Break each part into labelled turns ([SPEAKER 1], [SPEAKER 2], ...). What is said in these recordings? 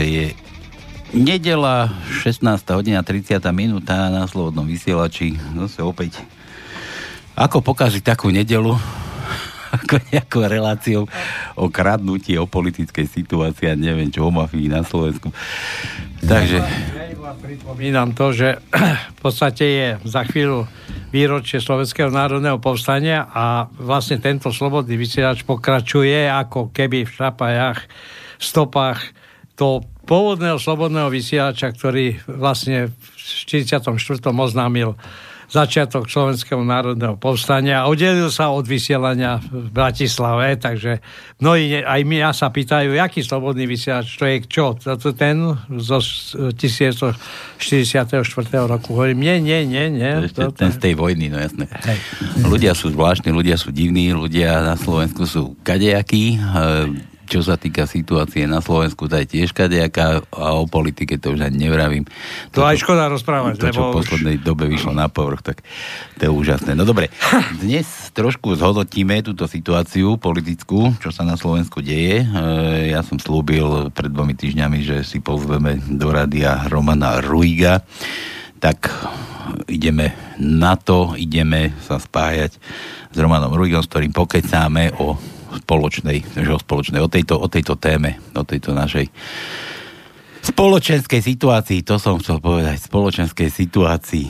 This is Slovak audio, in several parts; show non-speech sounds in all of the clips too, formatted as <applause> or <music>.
[SPEAKER 1] Takže je nedela 16. hodina 30. minúta na Slobodnom vysielači. Zase opäť ako pokaziť takú nedelu <laughs> ako nejakou reláciou o kradnutí, o politickej situácii a neviem čo, o mafii na Slovensku. Takže...
[SPEAKER 2] Pripomínam to, že <clears throat> v podstate je za chvíľu výročie Slovenského národného povstania a vlastne tento slobodný vysielač pokračuje ako keby v šlapajach, stopách to pôvodného slobodného vysielača, ktorý vlastne v 44. oznámil začiatok Slovenského národného povstania a oddelil sa od vysielania v Bratislave, takže mnohí, aj my ja sa pýtajú, aký slobodný vysielač, to je čo? To, to ten zo 1944. roku. Hovorím, nie, nie, nie, nie.
[SPEAKER 1] To, ten z tej vojny, no jasné. Hej. Ľudia sú zvláštni, ľudia sú divní, ľudia na Slovensku sú kadejakí, čo sa týka situácie na Slovensku, to je tiež kadejaká a o politike to už ani nevravím.
[SPEAKER 2] To, to aj škoda rozprávať.
[SPEAKER 1] To, čo v poslednej už... dobe vyšlo na povrch, tak to je úžasné. No dobre, <laughs> dnes trošku zhodnotíme túto situáciu politickú, čo sa na Slovensku deje. E, ja som slúbil pred dvomi týždňami, že si pozveme do radia Romana Ruiga. Tak ideme na to, ideme sa spájať s Romanom Ruigom, s ktorým pokecáme o spoločnej, spoločnej, o tejto, o tejto téme, o tejto našej spoločenskej situácii, to som chcel povedať, spoločenskej situácii.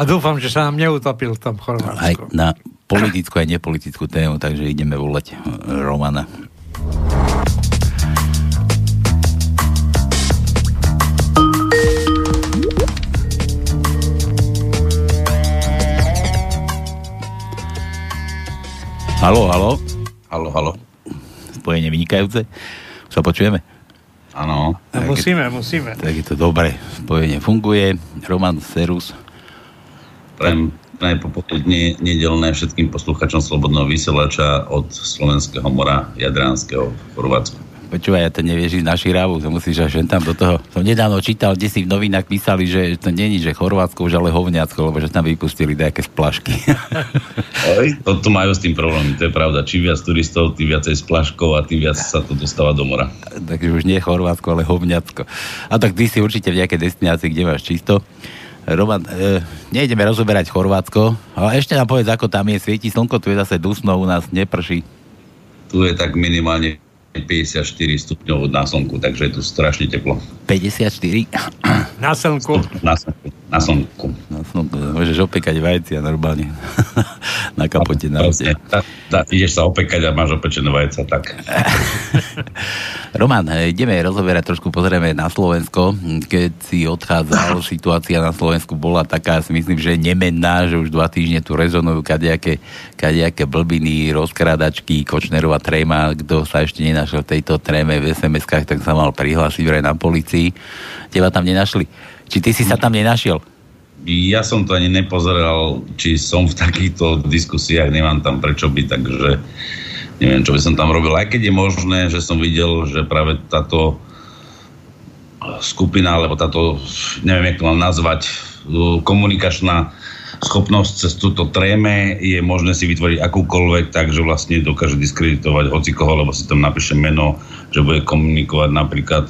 [SPEAKER 2] A dúfam, že sa nám neutopil v tom Chorvátsku.
[SPEAKER 1] Aj na politickú a nepolitickú tému, takže ideme volať Romana. Halo, halo.
[SPEAKER 3] Halo, halo.
[SPEAKER 1] Spojenie vynikajúce. Sa počujeme?
[SPEAKER 3] Áno.
[SPEAKER 2] Musíme, musíme.
[SPEAKER 1] Tak je to dobre. Spojenie funguje. Roman Serus.
[SPEAKER 3] Prajem najpopoludne nedelné všetkým posluchačom Slobodného vysielača od Slovenského mora Jadranského v Chorvátsku.
[SPEAKER 1] Počúvaj, ja to nevieš ísť na širávu, to musíš až tam do toho. Som nedávno čítal, kde si v novinách písali, že to není, že Chorvátsko už ale Hovňacko, lebo že tam vypustili nejaké splašky. <laughs>
[SPEAKER 3] Oj, to tu majú s tým problém, to je pravda. Čím viac turistov, tým viacej splaškov a tým viac sa to dostáva do mora.
[SPEAKER 1] Takže už nie Chorvátsko, ale Hovňacko. A tak ty si určite v nejakej destinácii, kde máš čisto. Roman, e, nejdeme rozoberať Chorvátsko, ale ešte nám povedz, ako tam je, svieti slnko, tu je zase dusno, u nás neprší.
[SPEAKER 3] Tu je tak minimálne 54 stupňov na slnku, takže je tu strašne teplo.
[SPEAKER 1] 54?
[SPEAKER 2] Na slnku?
[SPEAKER 3] Na slnku. Na slnku.
[SPEAKER 1] Na slnku. Môžeš opekať vajcia normálne. <laughs> na kapote. Na
[SPEAKER 3] tá, ideš sa opekať a máš opečené vajca, tak. <laughs>
[SPEAKER 1] Roman, ideme rozoberať trošku, pozrieme na Slovensko. Keď si odchádzal, <laughs> situácia na Slovensku bola taká, si myslím, že nemenná, že už dva týždne tu rezonujú kadejaké, kadejaké blbiny, rozkradačky, Kočnerová tréma, kto sa ešte nenašiel tejto tréme v SMS-kách, tak sa mal prihlásiť vraj na policii. Teba tam nenašli? Či ty si sa tam nenašiel?
[SPEAKER 3] Ja som to ani nepozeral, či som v takýchto diskusiách, nemám tam prečo byť, takže neviem, čo by som tam robil. Aj keď je možné, že som videl, že práve táto skupina, alebo táto, neviem, jak to mám nazvať, komunikačná schopnosť cez túto tréme je možné si vytvoriť akúkoľvek, takže vlastne dokáže diskreditovať hocikoho, lebo si tam napíše meno, že bude komunikovať napríklad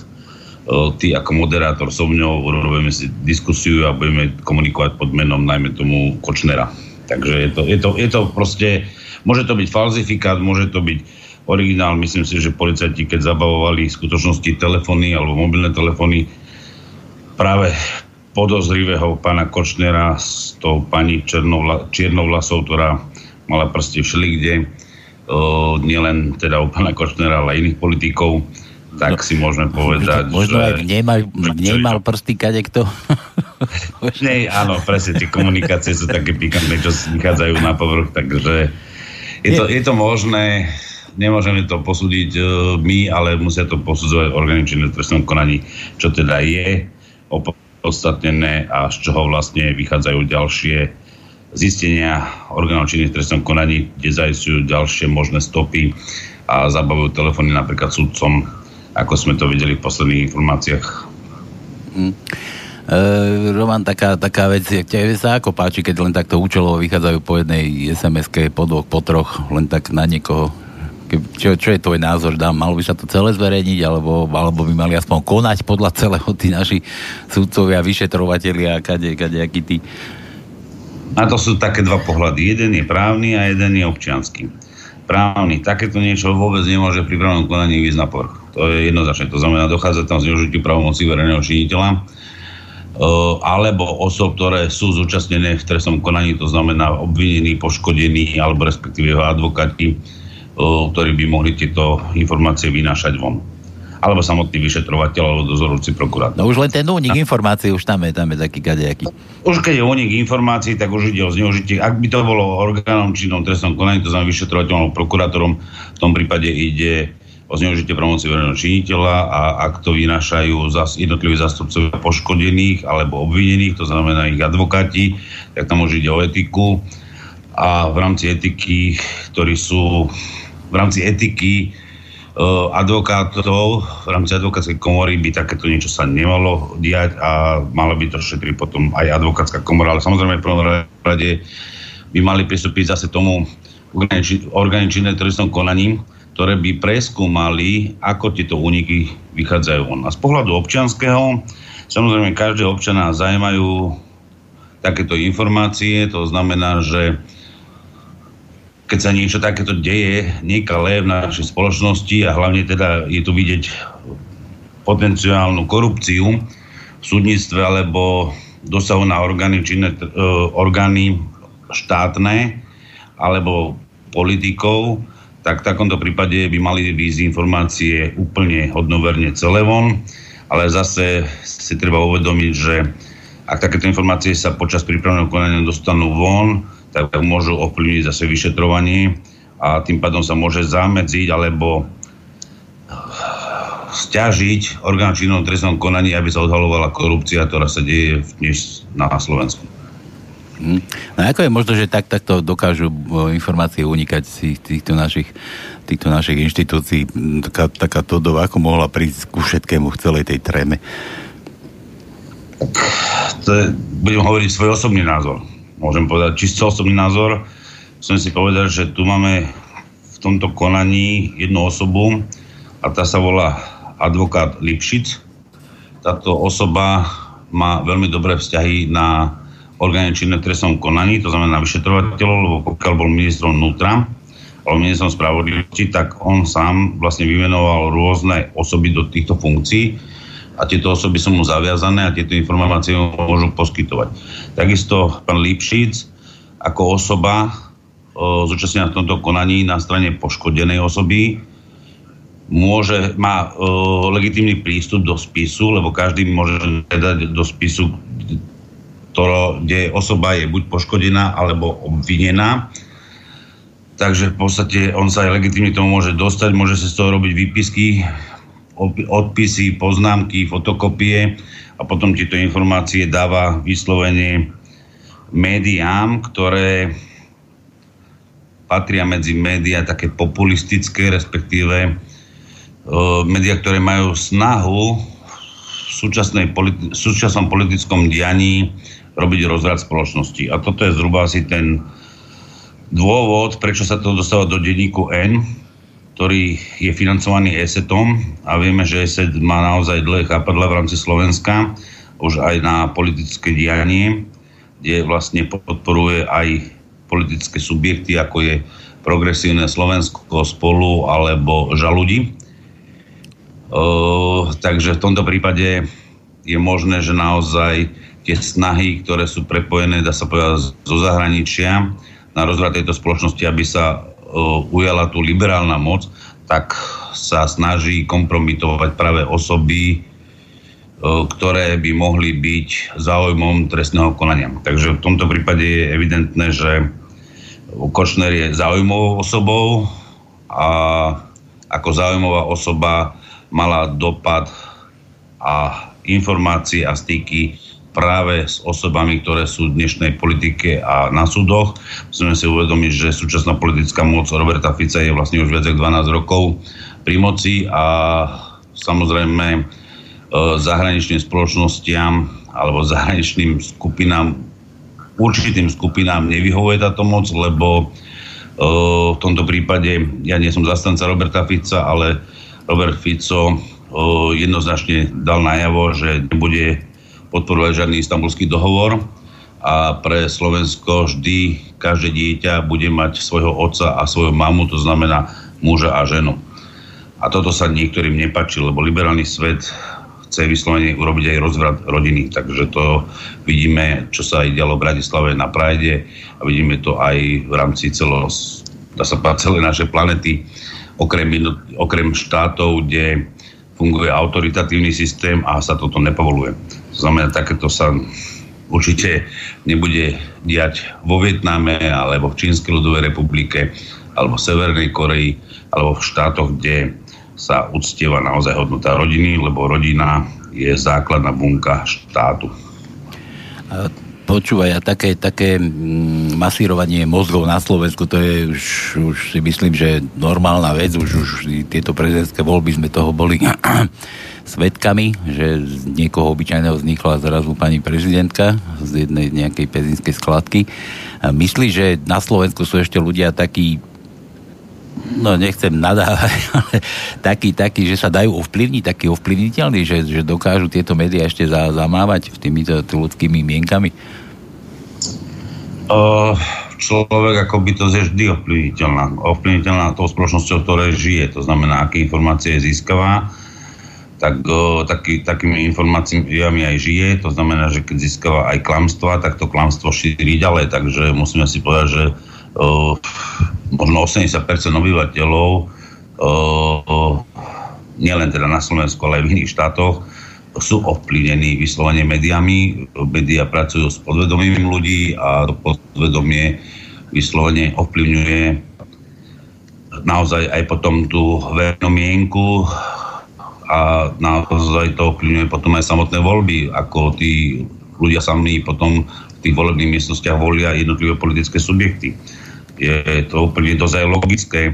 [SPEAKER 3] ty ako moderátor so mňou urobíme si diskusiu a budeme komunikovať pod menom najmä tomu Kočnera. Takže je to, je to, je to proste Môže to byť falzifikát, môže to byť originál. Myslím si, že policajti, keď zabavovali v skutočnosti telefóny alebo mobilné telefóny práve podozrivého pána Kočnera s tou pani Černovla, Čiernovlasou, ktorá mala proste všelikde, nielen teda u pána Kočnera, ale iných politikov, tak si môžeme povedať,
[SPEAKER 1] Možno že... aj vnemal, vnemal prsty kade kto. <laughs>
[SPEAKER 3] Nie, áno, presne, tie komunikácie sú také pikantné, čo vychádzajú na povrch, takže je to, je to možné, nemôžeme to posúdiť uh, my, ale musia to posudzovať orgány činné v trestnom konaní, čo teda je opodstatnené a z čoho vlastne vychádzajú ďalšie zistenia orgánov činných trestnom konaní, kde zajistujú ďalšie možné stopy a zabavujú telefóny napríklad sudcom, ako sme to videli v posledných informáciách.
[SPEAKER 1] Mm. Uh, Roman, taká, taká vec, tebe sa ako páči, keď len takto účelovo vychádzajú po jednej sms po dvoch, po troch, len tak na niekoho čo, čo je tvoj názor? Dá, malo by sa to celé zverejniť, alebo, alebo by mali aspoň konať podľa <laughs> celého tí naši sudcovia, vyšetrovateľia kade, kade, akí tí
[SPEAKER 3] a to sú také dva pohľady. Jeden je právny a jeden je občianský. Právny. Takéto niečo vôbec nemôže pri právnom konaní výsť na povrch. To je jednoznačné. To znamená, dochádza tam zneužitiu pravomocí verejného činiteľa alebo osob, ktoré sú zúčastnené v trestnom konaní, to znamená obvinení, poškodení alebo respektíve jeho advokáti, ktorí by mohli tieto informácie vynášať von alebo samotný vyšetrovateľ alebo dozorujúci prokurátor.
[SPEAKER 1] No už len ten únik informácií, už tam je, tam je taký kadejaký.
[SPEAKER 3] Už keď je únik informácií, tak už ide o zneužitie. Ak by to bolo orgánom činnom trestnom konaní, to znamená vyšetrovateľom alebo prokurátorom, v tom prípade ide o zneužitie promoci verejného činiteľa a ak to vynášajú zas, jednotliví zastupcovia poškodených alebo obvinených, to znamená ich advokáti, tak tam už ide o etiku a v rámci etiky, ktorí sú v rámci etiky advokátov v rámci advokátskej komory by takéto niečo sa nemalo diať a mala by to šetriť potom aj advokátska komora, ale samozrejme v prvom rade by mali pristúpiť zase tomu orgány činné trestnom konaním, ktoré by preskúmali, ako tieto úniky vychádzajú von. A z pohľadu občianského, samozrejme každého občana zaujímajú takéto informácie, to znamená, že keď sa niečo takéto deje nekalé v našej spoločnosti a hlavne teda je tu vidieť potenciálnu korupciu v súdnictve alebo dosahu na orgány, činné, e, orgány štátne alebo politikov, tak v takomto prípade by mali výsť informácie úplne hodnoverne celé von, ale zase si treba uvedomiť, že ak takéto informácie sa počas prípravného konania dostanú von, tak môžu ovplyvniť zase vyšetrovanie a tým pádom sa môže zamedziť alebo stiažiť orgán činnom trestnom konaní, aby sa odhalovala korupcia, ktorá sa deje dnes na Slovensku.
[SPEAKER 1] Hm. No ako je možno, že tak, takto dokážu informácie unikať z týchto našich, týchto našich inštitúcií? Taká, taká to ako mohla prísť ku všetkému v celej tej tréme?
[SPEAKER 3] To je, budem hovoriť svoj osobný názor môžem povedať čisto osobný názor, chcem si povedať, že tu máme v tomto konaní jednu osobu a tá sa volá advokát Lipšic. Táto osoba má veľmi dobré vzťahy na orgáne činné trestnom konaní, to znamená vyšetrovateľov, lebo pokiaľ bol ministrom vnútra, alebo ministrom spravodlivosti, tak on sám vlastne vymenoval rôzne osoby do týchto funkcií a tieto osoby sú mu zaviazané a tieto informácie môžu poskytovať. Takisto pán Lipšic ako osoba o, zúčastnená v tomto konaní na strane poškodenej osoby môže, má o, legitímny prístup do spisu, lebo každý môže dať do spisu, ktoré, kde osoba je buď poškodená alebo obvinená. Takže v podstate on sa aj legitimne tomu môže dostať, môže sa z toho robiť výpisky, odpisy, poznámky, fotokopie a potom tieto informácie dáva vyslovene médiám, ktoré patria medzi médiá také populistické, respektíve e, médiá, ktoré majú snahu v súčasnej politi- súčasnom politickom dianí robiť rozvrat spoločnosti. A toto je zhruba asi ten dôvod, prečo sa to dostáva do denníku N, ktorý je financovaný ESETom a vieme, že ESET má naozaj dlhé chápadla v rámci Slovenska, už aj na politické dianie, kde vlastne podporuje aj politické subjekty, ako je progresívne Slovensko spolu alebo žaludi. Uh, takže v tomto prípade je možné, že naozaj tie snahy, ktoré sú prepojené, dá sa povedať, zo zahraničia na rozvrat tejto spoločnosti, aby sa ujala tu liberálna moc, tak sa snaží kompromitovať práve osoby, ktoré by mohli byť záujmom trestného konania. Takže v tomto prípade je evidentné, že Kočner je záujmovou osobou a ako záujmová osoba mala dopad a informácie a styky práve s osobami, ktoré sú v dnešnej politike a na súdoch. Musíme si uvedomiť, že súčasná politická moc Roberta Fica je vlastne už viac ako 12 rokov pri moci a samozrejme e, zahraničným spoločnostiam alebo zahraničným skupinám určitým skupinám nevyhovuje táto moc, lebo v tomto prípade ja nie som zastanca Roberta Fica, ale Robert Fico jednoznačne dal najavo, že nebude podporovať žiadny istambulský dohovor a pre Slovensko vždy každé dieťa bude mať svojho otca a svoju mamu, to znamená muža a ženu. A toto sa niektorým nepačí, lebo liberálny svet chce vyslovene urobiť aj rozvrat rodiny. Takže to vidíme, čo sa aj dialo v Bratislave na Prajde a vidíme to aj v rámci celo, dá sa povedať, celej našej planety, okrem, okrem štátov, kde funguje autoritatívny systém a sa toto nepovoluje. Znamená, takéto sa určite nebude diať vo Vietname alebo v Čínskej ľudovej republike alebo v Severnej Koreji alebo v štátoch, kde sa uctieva naozaj hodnota rodiny, lebo rodina je základná bunka štátu.
[SPEAKER 1] Počúvaj, a také, také mm, masírovanie mozgov na Slovensku, to je už, už si myslím, že normálna vec, už, už tieto prezidentské voľby sme toho boli <clears throat> svetkami, že z niekoho obyčajného vznikla zrazu pani prezidentka z jednej nejakej pezinskej skladky. Myslí, že na Slovensku sú ešte ľudia takí no nechcem nadávať, <laughs> ale taký, taký, že sa dajú ovplyvniť, taký ovplyvniteľný, že, že dokážu tieto médiá ešte za, zamávať týmito ľudskými mienkami?
[SPEAKER 3] Človek ako by to je vždy ovplyvniteľná. Ovplyvniteľná tou spoločnosťou, ktoré žije. To znamená, aké informácie získava, tak uh, taký, takými informáciami aj žije. To znamená, že keď získava aj klamstva, tak to klamstvo šíri ďalej. Takže musíme si povedať, že uh, možno 80% obyvateľov, nielen teda na Slovensku, ale aj v iných štátoch, sú ovplyvnení vyslovene médiami. Média pracujú s podvedomím ľudí a to podvedomie vyslovene ovplyvňuje naozaj aj potom tú vernomienku a naozaj to ovplyvňuje potom aj samotné voľby, ako tí ľudia sami potom v tých volebných miestnostiach volia jednotlivé politické subjekty je to úplne dosť logické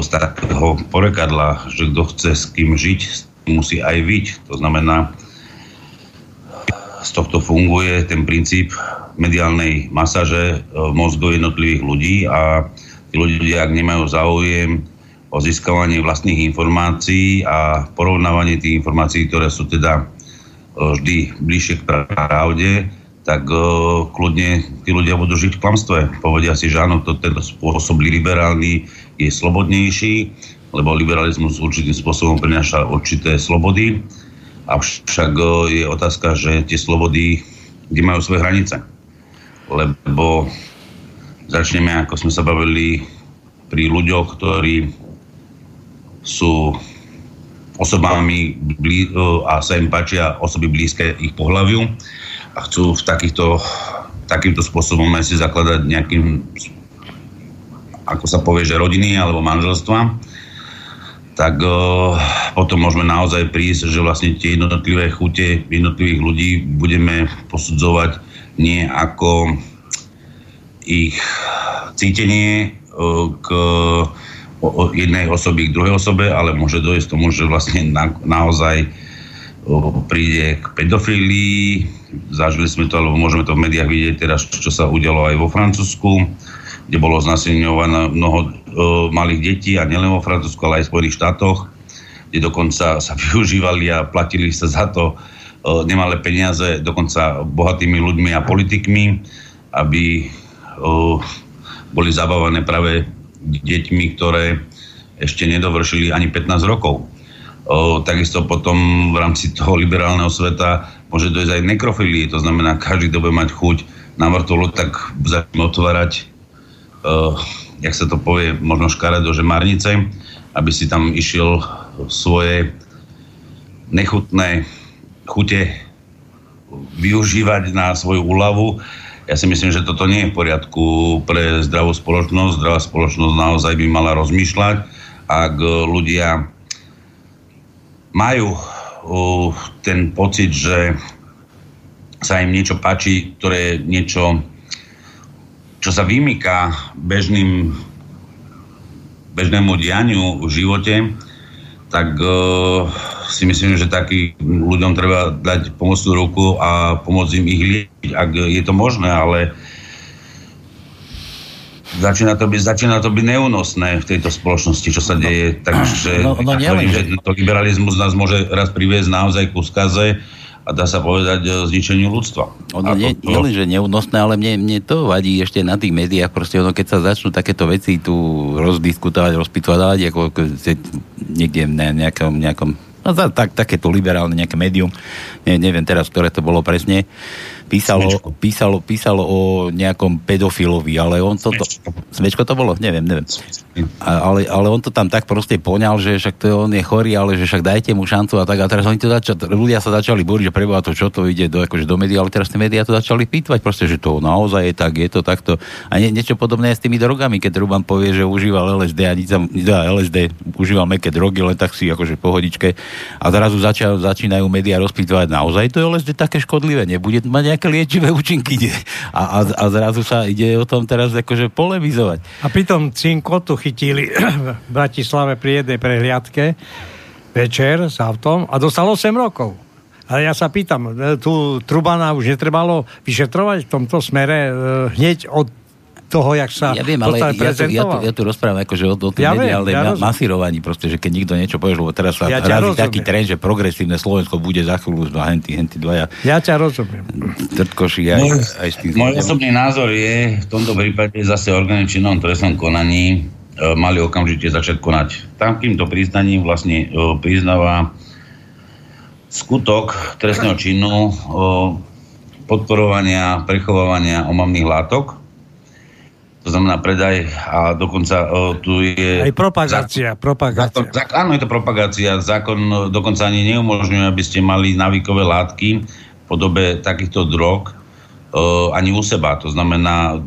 [SPEAKER 3] z takého porekadla, že kto chce s kým žiť, musí aj byť. To znamená, z tohto funguje ten princíp mediálnej masaže v mozgu jednotlivých ľudí a tí ľudia, ak nemajú záujem o získavanie vlastných informácií a porovnávanie tých informácií, ktoré sú teda vždy bližšie k pravde, tak uh, kľudne tí ľudia budú žiť v klamstve. Povedia si, že áno, to, tento spôsob liberálny je slobodnejší, lebo liberalizmus určitým spôsobom prináša určité slobody, avšak uh, je otázka, že tie slobody, kde majú svoje hranice. Lebo začneme, ako sme sa bavili pri ľuďoch, ktorí sú osobami blí, a sa im páčia osoby blízke ich pohľaviu a chcú v takýchto, takýmto spôsobom aj si zakladať nejakým, ako sa povie, že rodiny alebo manželstva, tak uh, potom môžeme naozaj prísť, že vlastne tie jednotlivé chute jednotlivých ľudí budeme posudzovať nie ako ich cítenie uh, k o, jednej osoby k druhej osobe, ale môže dojsť tomu, že vlastne na, naozaj príde k pedofílii, zažili sme to, alebo môžeme to v médiách vidieť teraz, čo sa udialo aj vo Francúzsku, kde bolo znasilňované mnoho e, malých detí a nielen vo Francúzsku, ale aj v Spojených štátoch, kde dokonca sa <laughs> využívali a platili sa za to e, nemalé peniaze, dokonca bohatými ľuďmi a politikmi, aby e, boli zabávané práve deťmi, ktoré ešte nedovršili ani 15 rokov. O, takisto potom v rámci toho liberálneho sveta môže dojsť aj nekrofilii, to znamená, každý, kto bude mať chuť na mŕtvolu, tak začne otvárať, o, jak sa to povie, možno škaredo, že marnice, aby si tam išiel svoje nechutné chute využívať na svoju úľavu. Ja si myslím, že toto nie je v poriadku pre zdravú spoločnosť. Zdravá spoločnosť naozaj by mala rozmýšľať, ak ľudia majú uh, ten pocit, že sa im niečo páči, ktoré niečo, čo sa vymýka bežným, bežnému dianiu v živote, tak uh, si myslím, že takým ľuďom treba dať pomocnú ruku a pomôcť im ich liečiť, ak je to možné, ale začína to, byť, začína to byť neúnosné v tejto spoločnosti, čo sa deje. Takže
[SPEAKER 1] no, no,
[SPEAKER 3] ja že... že to liberalizmus nás môže raz priviesť naozaj ku skaze a dá sa povedať e, zničeniu ľudstva.
[SPEAKER 1] Ono nie, to... nie len, že neúnosné, ale mne, mne to vadí ešte na tých médiách, proste ono, keď sa začnú takéto veci tu rozdiskutovať, rozpitovať, ako niekde na nejakom, nejakom no, tak, takéto liberálne nejaké médium, ne, neviem teraz, ktoré to bolo presne, písalo, písalo, písalo o nejakom pedofilovi, ale on to... Smečko to bolo? Neviem, neviem. A, ale, ale on to tam tak proste poňal, že však to on je chorý, ale že však dajte mu šancu a tak. A teraz oni to začali, ľudia sa začali búriť, že preboha to, čo to ide do, akože do médií, ale teraz tie médiá to začali pýtvať, proste, že to naozaj je tak, je to takto. A nie, niečo podobné je s tými drogami, keď Ruban povie, že užíval LSD a nič tam, LSD, užíval meké drogy, len tak si akože pohodičke. A zrazu zača, začínajú médiá rozpýtovať, naozaj to je LSD také škodlivé, nebude mať nejaké liečivé účinky. A, a, a zrazu sa ide o tom teraz akože polemizovať.
[SPEAKER 2] A pritom cinkotu chytili v Bratislave pri jednej prehliadke večer s autom a dostal 8 rokov. Ale ja sa pýtam, e, tu Trubana už netrebalo vyšetrovať v tomto smere e, hneď od toho, jak sa
[SPEAKER 1] ja viem, ale ja tu, ja, tu, ja tu rozprávam akože o, o tým ja mediálnej ja masírovaní, proste, že keď nikto niečo povie, lebo teraz sa ja taký trend, že progresívne Slovensko bude za chvíľu a henty, henty dvaja.
[SPEAKER 2] Ja ťa rozumiem.
[SPEAKER 1] Trtkoši aj,
[SPEAKER 3] môj, aj s tým. Môj osobný názor je v tomto prípade zase orgány činnom trestnom konaní e, mali okamžite začať konať. Takýmto priznaním vlastne e, priznáva skutok trestného činu e, podporovania, prechovávania omamných látok to znamená predaj a dokonca o, tu je...
[SPEAKER 2] Aj propagácia, zákon, propagácia.
[SPEAKER 3] Zákon, zákon, áno, je to propagácia. Zákon dokonca ani neumožňuje, aby ste mali návykové látky v podobe takýchto drog o, ani u seba. To znamená,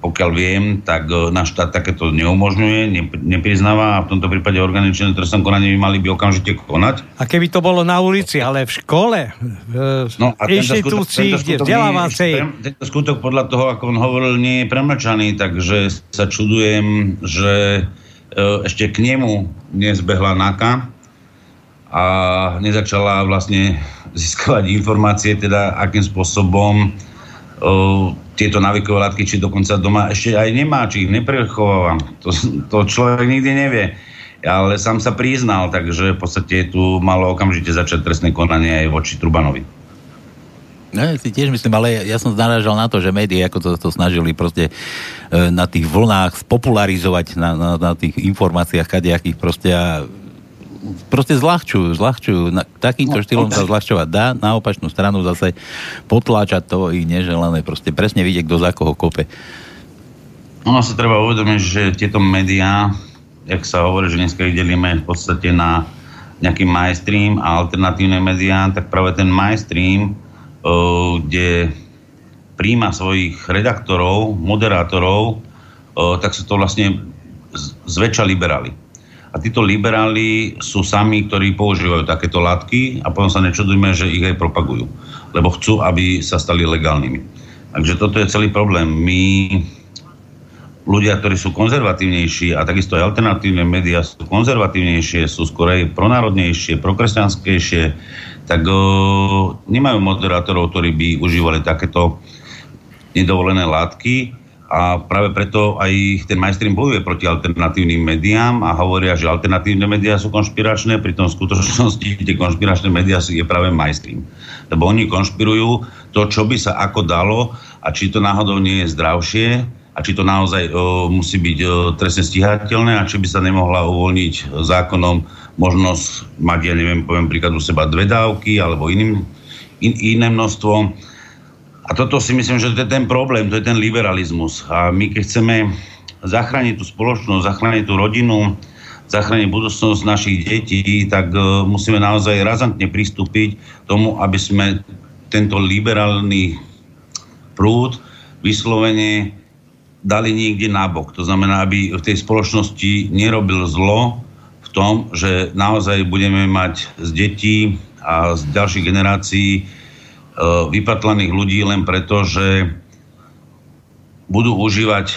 [SPEAKER 3] pokiaľ viem, tak e, náš štát takéto neumožňuje, nepriznáva a v tomto prípade orgány činné trestnom konaní by mali by okamžite konať.
[SPEAKER 2] A keby to bolo na ulici, ale v škole, v no, a inštitúcii, kde vzdelávacej...
[SPEAKER 3] Tento skutok podľa toho, ako on hovoril, nie je premlčaný, takže sa čudujem, že e, ešte k nemu nezbehla NAKA a nezačala vlastne získavať informácie, teda akým spôsobom tieto návykové látky, či dokonca doma ešte aj nemá, či ich neprechovávam. To, to človek nikdy nevie. Ale sám sa priznal, takže v podstate tu malo okamžite začať trestné konanie aj voči Trubanovi.
[SPEAKER 1] No, ja si tiež myslím, ale ja som narážal na to, že médiá ako to, to snažili proste e, na tých vlnách spopularizovať, na, na, na tých informáciách kadejakých proste a proste zľahčujú, zľahčujú. Na, takýmto no, štýlom sa zľahčovať dá, na opačnú stranu zase potláčať to ich neželané, proste presne vidieť, kto za koho kope.
[SPEAKER 3] Ono sa treba uvedomiť, že tieto médiá, jak sa hovorí, že dneska ich delíme v podstate na nejaký mainstream a alternatívne médiá, tak práve ten mainstream, kde príjma svojich redaktorov, moderátorov, tak sa to vlastne zväčša liberáli. A títo liberáli sú sami, ktorí používajú takéto látky a potom sa nečudujme, že ich aj propagujú. Lebo chcú, aby sa stali legálnymi. Takže toto je celý problém. My, ľudia, ktorí sú konzervatívnejší a takisto aj alternatívne médiá sú konzervatívnejšie, sú skôr aj pronárодnejšie, prokresťanskejšie, tak o, nemajú moderátorov, ktorí by užívali takéto nedovolené látky a práve preto aj ten mainstream bojuje proti alternatívnym médiám a hovoria, že alternatívne médiá sú konšpiračné, pritom v skutočnosti <laughs> tie konšpiračné médiá je práve mainstream. Lebo oni konšpirujú to, čo by sa ako dalo a či to náhodou nie je zdravšie a či to naozaj o, musí byť o, trestne stíhateľné a či by sa nemohla uvoľniť zákonom možnosť mať, ja neviem, poviem príklad u seba dve dávky alebo iným, in, iné množstvo a toto si myslím, že to je ten problém, to je ten liberalizmus. A my keď chceme zachrániť tú spoločnosť, zachrániť tú rodinu, zachrániť budúcnosť našich detí, tak uh, musíme naozaj razantne pristúpiť tomu, aby sme tento liberálny prúd vyslovene dali niekde nabok. To znamená, aby v tej spoločnosti nerobil zlo v tom, že naozaj budeme mať z detí a z ďalších generácií E, vypatlaných ľudí len preto, že budú užívať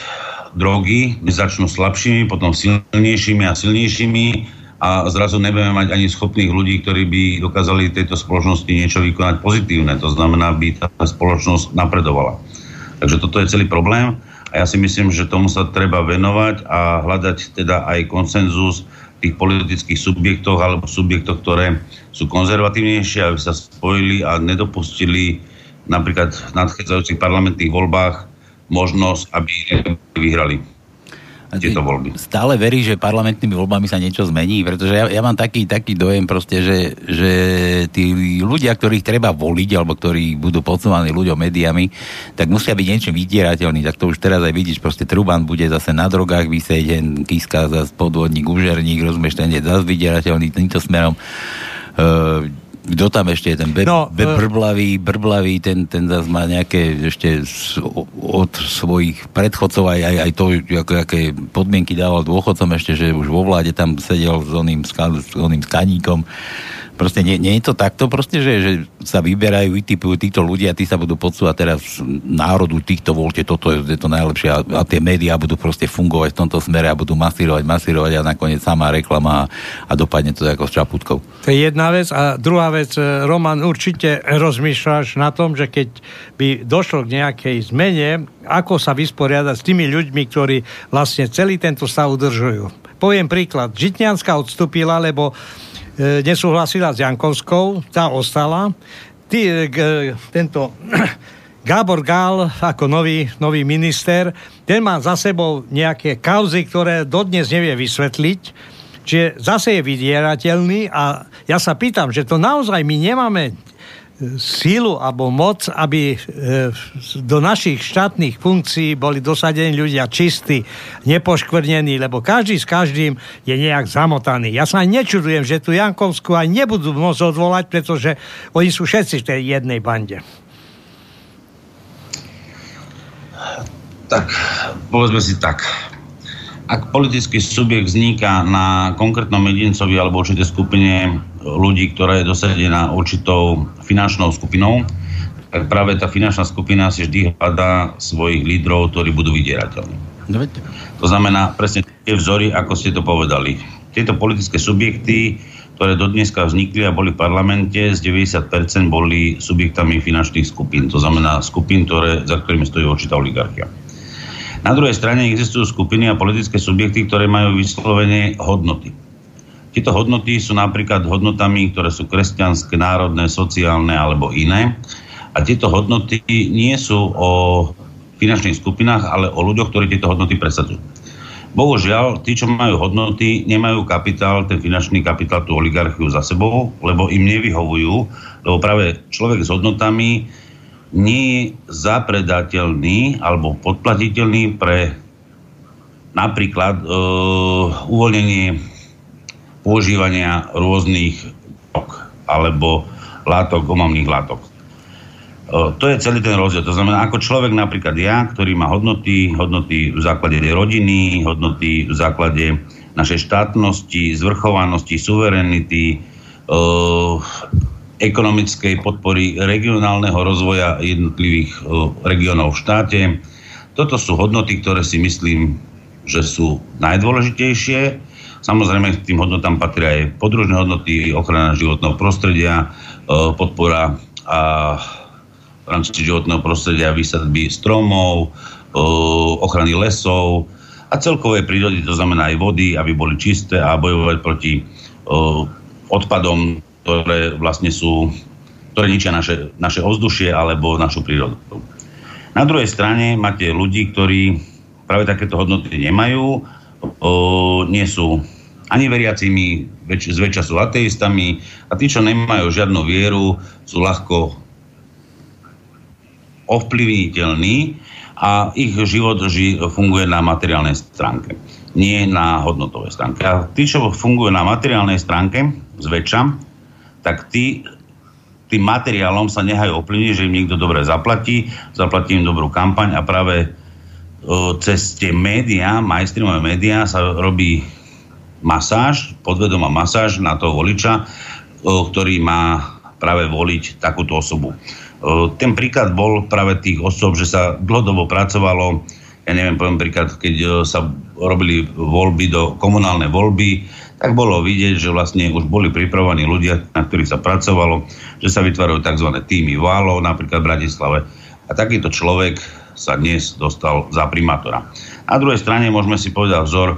[SPEAKER 3] drogy, začnú slabšími, potom silnejšími a silnejšími a zrazu nebudeme mať ani schopných ľudí, ktorí by dokázali tejto spoločnosti niečo vykonať pozitívne. To znamená, aby tá spoločnosť napredovala. Takže toto je celý problém. A ja si myslím, že tomu sa treba venovať a hľadať teda aj konsenzus tých politických subjektov alebo subjektov, ktoré sú konzervatívnejšie, aby sa spojili a nedopustili napríklad v nadchádzajúcich parlamentných voľbách možnosť, aby vyhrali tieto voľby.
[SPEAKER 1] Stále verí, že parlamentnými voľbami sa niečo zmení, pretože ja, ja mám taký, taký dojem proste, že, že tí ľudia, ktorých treba voliť, alebo ktorí budú podsúvaní ľuďom médiami, tak musia byť niečo vydierateľní. Tak to už teraz aj vidíš, proste Truban bude zase na drogách vysieť, Kiska zase podvodník, užerník, rozumieš, ten je zase vydierateľný týmto smerom. Uh, kto tam ešte je ten be, no, be, e- brblavý, brblavý, ten, ten zase má nejaké ešte od svojich predchodcov aj, aj, aj to, ako, aké podmienky dával dôchodcom ešte, že už vo vláde tam sedel s oným, s oným skaníkom Proste nie, nie je to takto proste, že, že sa vyberajú, vytipujú títo ľudia a tí sa budú podsúvať teraz národu týchto voľte, toto je, je to najlepšie a, a tie médiá budú proste fungovať v tomto smere a budú masírovať, masírovať a nakoniec samá reklama a, a dopadne to ako s čaputkou.
[SPEAKER 2] To je jedna vec a druhá vec, e, Roman, určite rozmýšľaš na tom, že keď by došlo k nejakej zmene, ako sa vysporiadať s tými ľuďmi, ktorí vlastne celý tento stav udržujú. Poviem príklad. Žitňanská odstúpila, lebo nesúhlasila s Jankovskou, tá ostala. Ty, e, tento <clears throat> Gábor Gál ako nový, nový minister, ten má za sebou nejaké kauzy, ktoré dodnes nevie vysvetliť, čiže zase je vydierateľný a ja sa pýtam, že to naozaj my nemáme sílu alebo moc, aby e, do našich štátnych funkcií boli dosadení ľudia čistí, nepoškvrnení, lebo každý s každým je nejak zamotaný. Ja sa nečudujem, že tu Jankovskú aj nebudú môcť odvolať, pretože oni sú všetci v tej jednej bande.
[SPEAKER 3] Tak, povedzme si tak ak politický subjekt vzniká na konkrétnom jedincovi alebo určitej skupine ľudí, ktorá je dosadená určitou finančnou skupinou, tak práve tá finančná skupina si vždy hľadá svojich lídrov, ktorí budú vydierateľní. No to znamená presne tie vzory, ako ste to povedali. Tieto politické subjekty, ktoré do dneska vznikli a boli v parlamente, z 90% boli subjektami finančných skupín. To znamená skupín, ktoré, za ktorými stojí určitá oligarchia. Na druhej strane existujú skupiny a politické subjekty, ktoré majú vyslovene hodnoty. Tieto hodnoty sú napríklad hodnotami, ktoré sú kresťanské, národné, sociálne alebo iné. A tieto hodnoty nie sú o finančných skupinách, ale o ľuďoch, ktorí tieto hodnoty presadzujú. Bohužiaľ, tí, čo majú hodnoty, nemajú kapitál, ten finančný kapitál, tú oligarchiu za sebou, lebo im nevyhovujú, lebo práve človek s hodnotami nie je zapredateľný alebo podplatiteľný pre napríklad e, uvoľnenie používania rôznych alebo látok, omamných látok. E, to je celý ten rozdiel. To znamená, ako človek napríklad ja, ktorý má hodnoty, hodnoty v základe rodiny, hodnoty v základe našej štátnosti, zvrchovanosti, suverenity, e, ekonomickej podpory regionálneho rozvoja jednotlivých regiónov v štáte. Toto sú hodnoty, ktoré si myslím, že sú najdôležitejšie. Samozrejme, k tým hodnotám patria aj podružné hodnoty, ochrana životného prostredia, podpora a v rámci životného prostredia výsadby stromov, ochrany lesov a celkovej prírody, to znamená aj vody, aby boli čisté a bojovať proti odpadom ktoré vlastne sú, ktoré ničia naše, naše ovzdušie alebo našu prírodu. Na druhej strane máte ľudí, ktorí práve takéto hodnoty nemajú, o, nie sú ani veriacimi, väč, zväčša sú ateistami a tí, čo nemajú žiadnu vieru, sú ľahko ovplyvniteľní a ich život ži, funguje na materiálnej stránke, nie na hodnotovej stránke. A tí, čo fungujú na materiálnej stránke, zväčša, tak tí tým materiálom sa nehajú ovplyvniť, že im niekto dobre zaplatí, zaplatí im dobrú kampaň a práve o, cez tie médiá, mainstreamové médiá sa robí masáž, podvedomá masáž na toho voliča, o, ktorý má práve voliť takúto osobu. O, ten príklad bol práve tých osob, že sa dlhodobo pracovalo, ja neviem, poviem príklad, keď sa robili voľby do komunálne voľby, tak bolo vidieť, že vlastne už boli pripravení ľudia, na ktorých sa pracovalo, že sa vytvárajú tzv. týmy válov, napríklad v Bratislave. A takýto človek sa dnes dostal za primátora. Na druhej strane môžeme si povedať vzor e,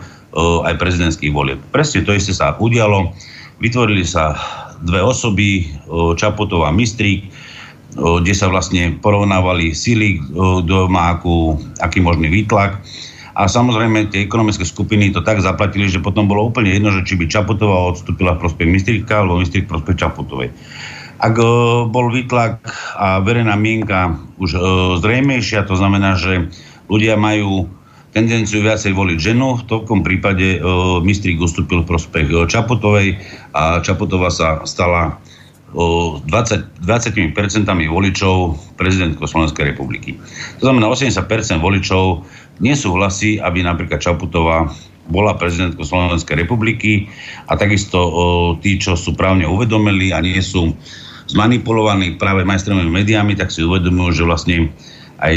[SPEAKER 3] aj prezidentských volieb. Presne to isté sa udialo. Vytvorili sa dve osoby, e, Čaputová a Mistrík, kde sa vlastne porovnávali sily, kto má akú, aký možný výtlak. A samozrejme tie ekonomické skupiny to tak zaplatili, že potom bolo úplne jedno, že či by Čaputová odstúpila v prospech Mistrika alebo Mistrik v prospech Čaputovej. Ak bol výtlak a verejná mienka už zrejmejšia, to znamená, že ľudia majú tendenciu viacej voliť ženu. V tom prípade Mistrik ustúpil v prospech Čaputovej a Čaputová sa stala 20, 20% voličov prezidentko Slovenskej republiky. To znamená, 80% voličov nesúhlasí, aby napríklad Čaputová bola prezidentkou Slovenskej republiky a takisto o, tí, čo sú právne uvedomili a nie sú zmanipulovaní práve majstrovými médiami, tak si uvedomujú, že vlastne aj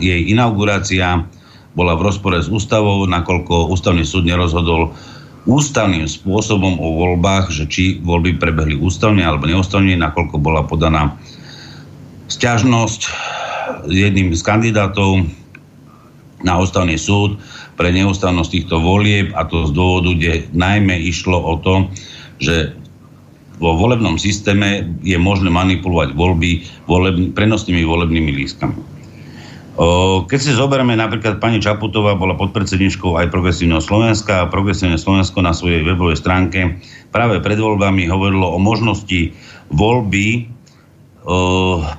[SPEAKER 3] jej inaugurácia bola v rozpore s ústavou, nakoľko ústavný súd nerozhodol ústavným spôsobom o voľbách, že či voľby prebehli ústavne alebo neústavne, nakoľko bola podaná sťažnosť jedným z kandidátov na ústavný súd pre neústavnosť týchto volieb a to z dôvodu, kde najmä išlo o to, že vo volebnom systéme je možné manipulovať voľby voleb, prenosnými volebnými lístkami. Keď si zoberieme, napríklad pani Čaputová bola podpredsedničkou aj Progresívneho Slovenska a Progresívne Slovensko na svojej webovej stránke práve pred voľbami hovorilo o možnosti voľby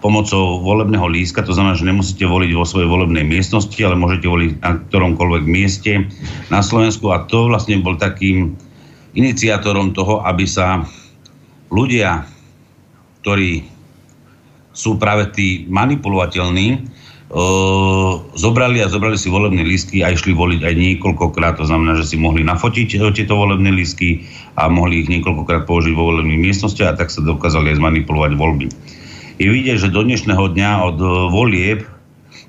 [SPEAKER 3] pomocou volebného líska, to znamená, že nemusíte voliť vo svojej volebnej miestnosti, ale môžete voliť na ktoromkoľvek mieste na Slovensku. A to vlastne bol takým iniciátorom toho, aby sa ľudia, ktorí sú práve tí manipulovateľní, zobrali a zobrali si volebné lístky a išli voliť aj niekoľkokrát. To znamená, že si mohli nafotiť e, tieto volebné lístky a mohli ich niekoľkokrát použiť vo volebných miestnostiach a tak sa dokázali aj zmanipulovať voľby. Je vidieť, že do dnešného dňa od e, volieb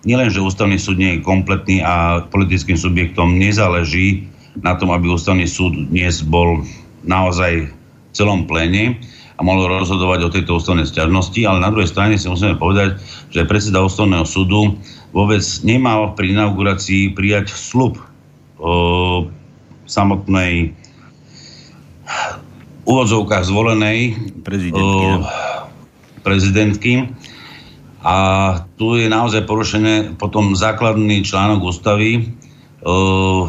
[SPEAKER 3] nielen, že ústavný súd nie je kompletný a politickým subjektom nezáleží na tom, aby ústavný súd dnes bol naozaj v celom pléne, a mohol rozhodovať o tejto ústavnej stiažnosti, ale na druhej strane si musíme povedať, že predseda ústavného súdu vôbec nemal pri inaugurácii prijať slub o samotnej úvodzovkách zvolenej prezidentky. O, prezidentky. A tu je naozaj porušené potom základný článok ústavy, o,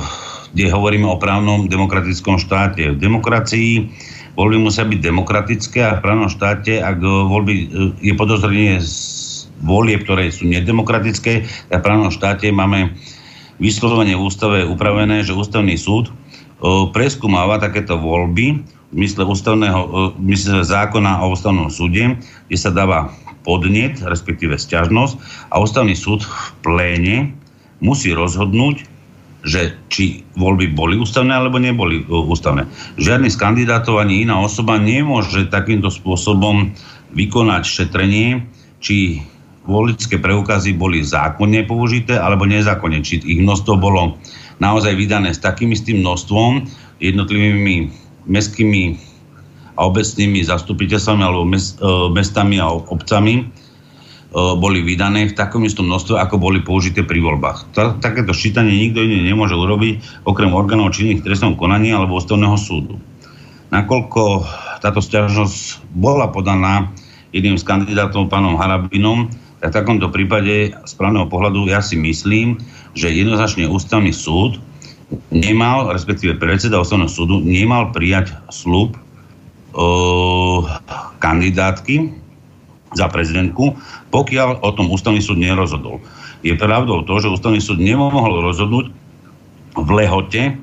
[SPEAKER 3] kde hovoríme o právnom demokratickom štáte. V demokracii voľby musia byť demokratické a v právnom štáte, ak voľby e, je podozrenie z volie, ktoré sú nedemokratické, tak v právnom štáte máme vyslovene v ústave upravené, že ústavný súd e, preskúmáva takéto voľby v mysle, ústavného, e, v mysle zákona o ústavnom súde, kde sa dáva podnet, respektíve sťažnosť a ústavný súd v pléne musí rozhodnúť, že či voľby boli ústavné alebo neboli e, ústavné. Žiadny z kandidátov ani iná osoba nemôže takýmto spôsobom vykonať šetrenie, či voličské preukazy boli zákonne použité alebo nezákonne. Či ich množstvo bolo naozaj vydané s takým istým množstvom jednotlivými mestskými a obecnými zastupiteľstvami alebo e, mestami a obcami boli vydané v takom istom množstve, ako boli použité pri voľbách. Takéto ščítanie nikto iný nemôže urobiť, okrem orgánov činných trestnom konaní alebo ústavného súdu. Nakoľko táto stiažnosť bola podaná jedným z kandidátov pánom Harabinom, tak v takomto prípade z právneho pohľadu ja si myslím, že jednoznačne ústavný súd nemal, respektíve predseda ústavného súdu nemal prijať slub e, kandidátky za prezidentku, pokiaľ o tom ústavný súd nerozhodol. Je pravdou to, že ústavný súd nemohol rozhodnúť v lehote,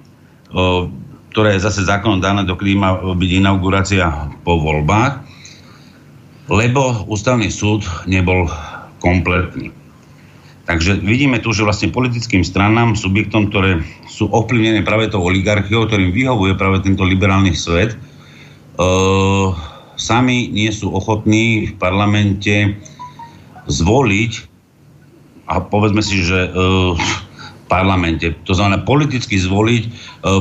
[SPEAKER 3] ktorá je zase zákonom daná, dokedy má byť inaugurácia po voľbách, lebo ústavný súd nebol kompletný. Takže vidíme tu, že vlastne politickým stranám, subjektom, ktoré sú ovplyvnené práve tou oligarchiou, ktorým vyhovuje práve tento liberálny svet, sami nie sú ochotní v parlamente zvoliť a povedzme si, že uh, v parlamente, to znamená politicky zvoliť uh,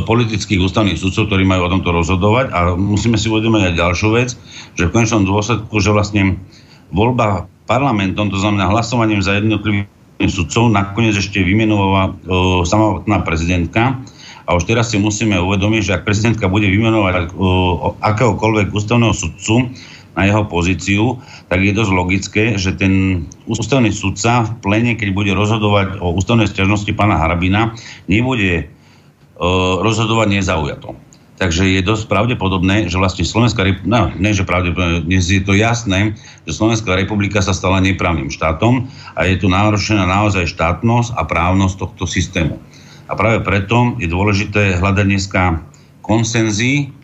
[SPEAKER 3] politických ústavných sudcov, ktorí majú o tomto rozhodovať a musíme si uvedomiť aj ďalšiu vec, že v konečnom dôsledku, že vlastne voľba parlamentom, to znamená hlasovaním za jednotlivé ústavných sudcov nakoniec ešte vymenovala samotná prezidentka. A už teraz si musíme uvedomiť, že ak prezidentka bude vymenovať akéhokoľvek ústavného sudcu na jeho pozíciu, tak je dosť logické, že ten ústavný sudca v plene, keď bude rozhodovať o ústavnej stiažnosti pána Harabina, nebude rozhodovať nezaujato. Takže je dosť pravdepodobné, že vlastne Slovenská republika, no, nie že pravdepodobné, dnes je to jasné, že Slovenská republika sa stala neprávnym štátom a je tu narušená naozaj štátnosť a právnosť tohto systému. A práve preto je dôležité hľadať dneska konsenzy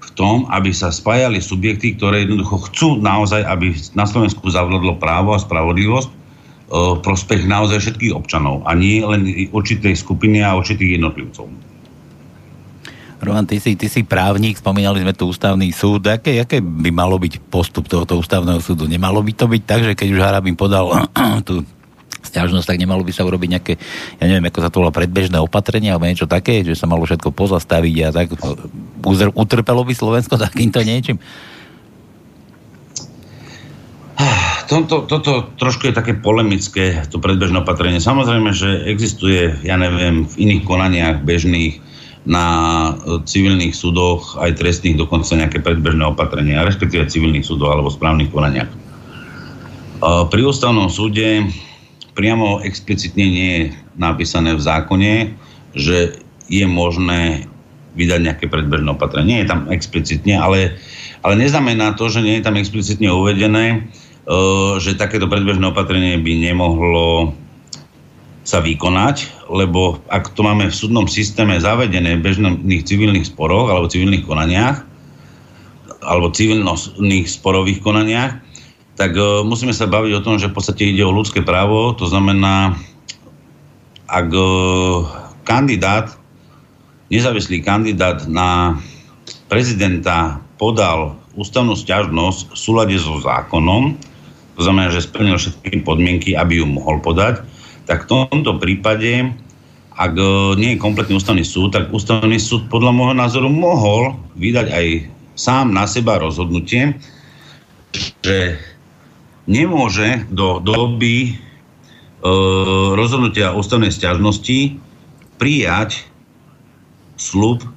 [SPEAKER 3] v tom, aby sa spájali subjekty, ktoré jednoducho chcú naozaj, aby na Slovensku zavládlo právo a spravodlivosť v prospech naozaj všetkých občanov a nie len určitej skupiny a určitých jednotlivcov.
[SPEAKER 1] Roman, ty si, ty si právnik, spomínali sme tu ústavný súd. Aké, aké by malo byť postup tohoto ústavného súdu? Nemalo by to byť tak, že keď už Harabin podal <clears throat> tú stiažnosť, tak nemalo by sa urobiť nejaké, ja neviem, ako sa to volá, predbežné opatrenie alebo niečo také, že sa malo všetko pozastaviť a tak utrpelo by Slovensko <laughs> takýmto niečím?
[SPEAKER 3] Toto, toto trošku je také polemické, to predbežné opatrenie. Samozrejme, že existuje, ja neviem, v iných konaniach bežných na e, civilných súdoch, aj trestných, dokonca nejaké predbežné opatrenia, respektíve civilných súdoch alebo správnych konaniach. E, pri ústavnom súde priamo explicitne nie je napísané v zákone, že je možné vydať nejaké predbežné opatrenie. Nie je tam explicitne, ale, ale neznamená to, že nie je tam explicitne uvedené, e, že takéto predbežné opatrenie by nemohlo sa vykonať, lebo ak to máme v súdnom systéme zavedené v bežných civilných sporoch alebo civilných konaniach, alebo civilných sporových konaniach, tak uh, musíme sa baviť o tom, že v podstate ide o ľudské právo, to znamená, ak uh, kandidát, nezávislý kandidát na prezidenta podal ústavnú stiažnosť v súlade so zákonom, to znamená, že splnil všetky podmienky, aby ju mohol podať, tak v tomto prípade, ak e, nie je kompletný ústavný súd, tak ústavný súd podľa môjho názoru mohol vydať aj sám na seba rozhodnutie, že nemôže do doby e, rozhodnutia ústavnej stiažnosti prijať slub e,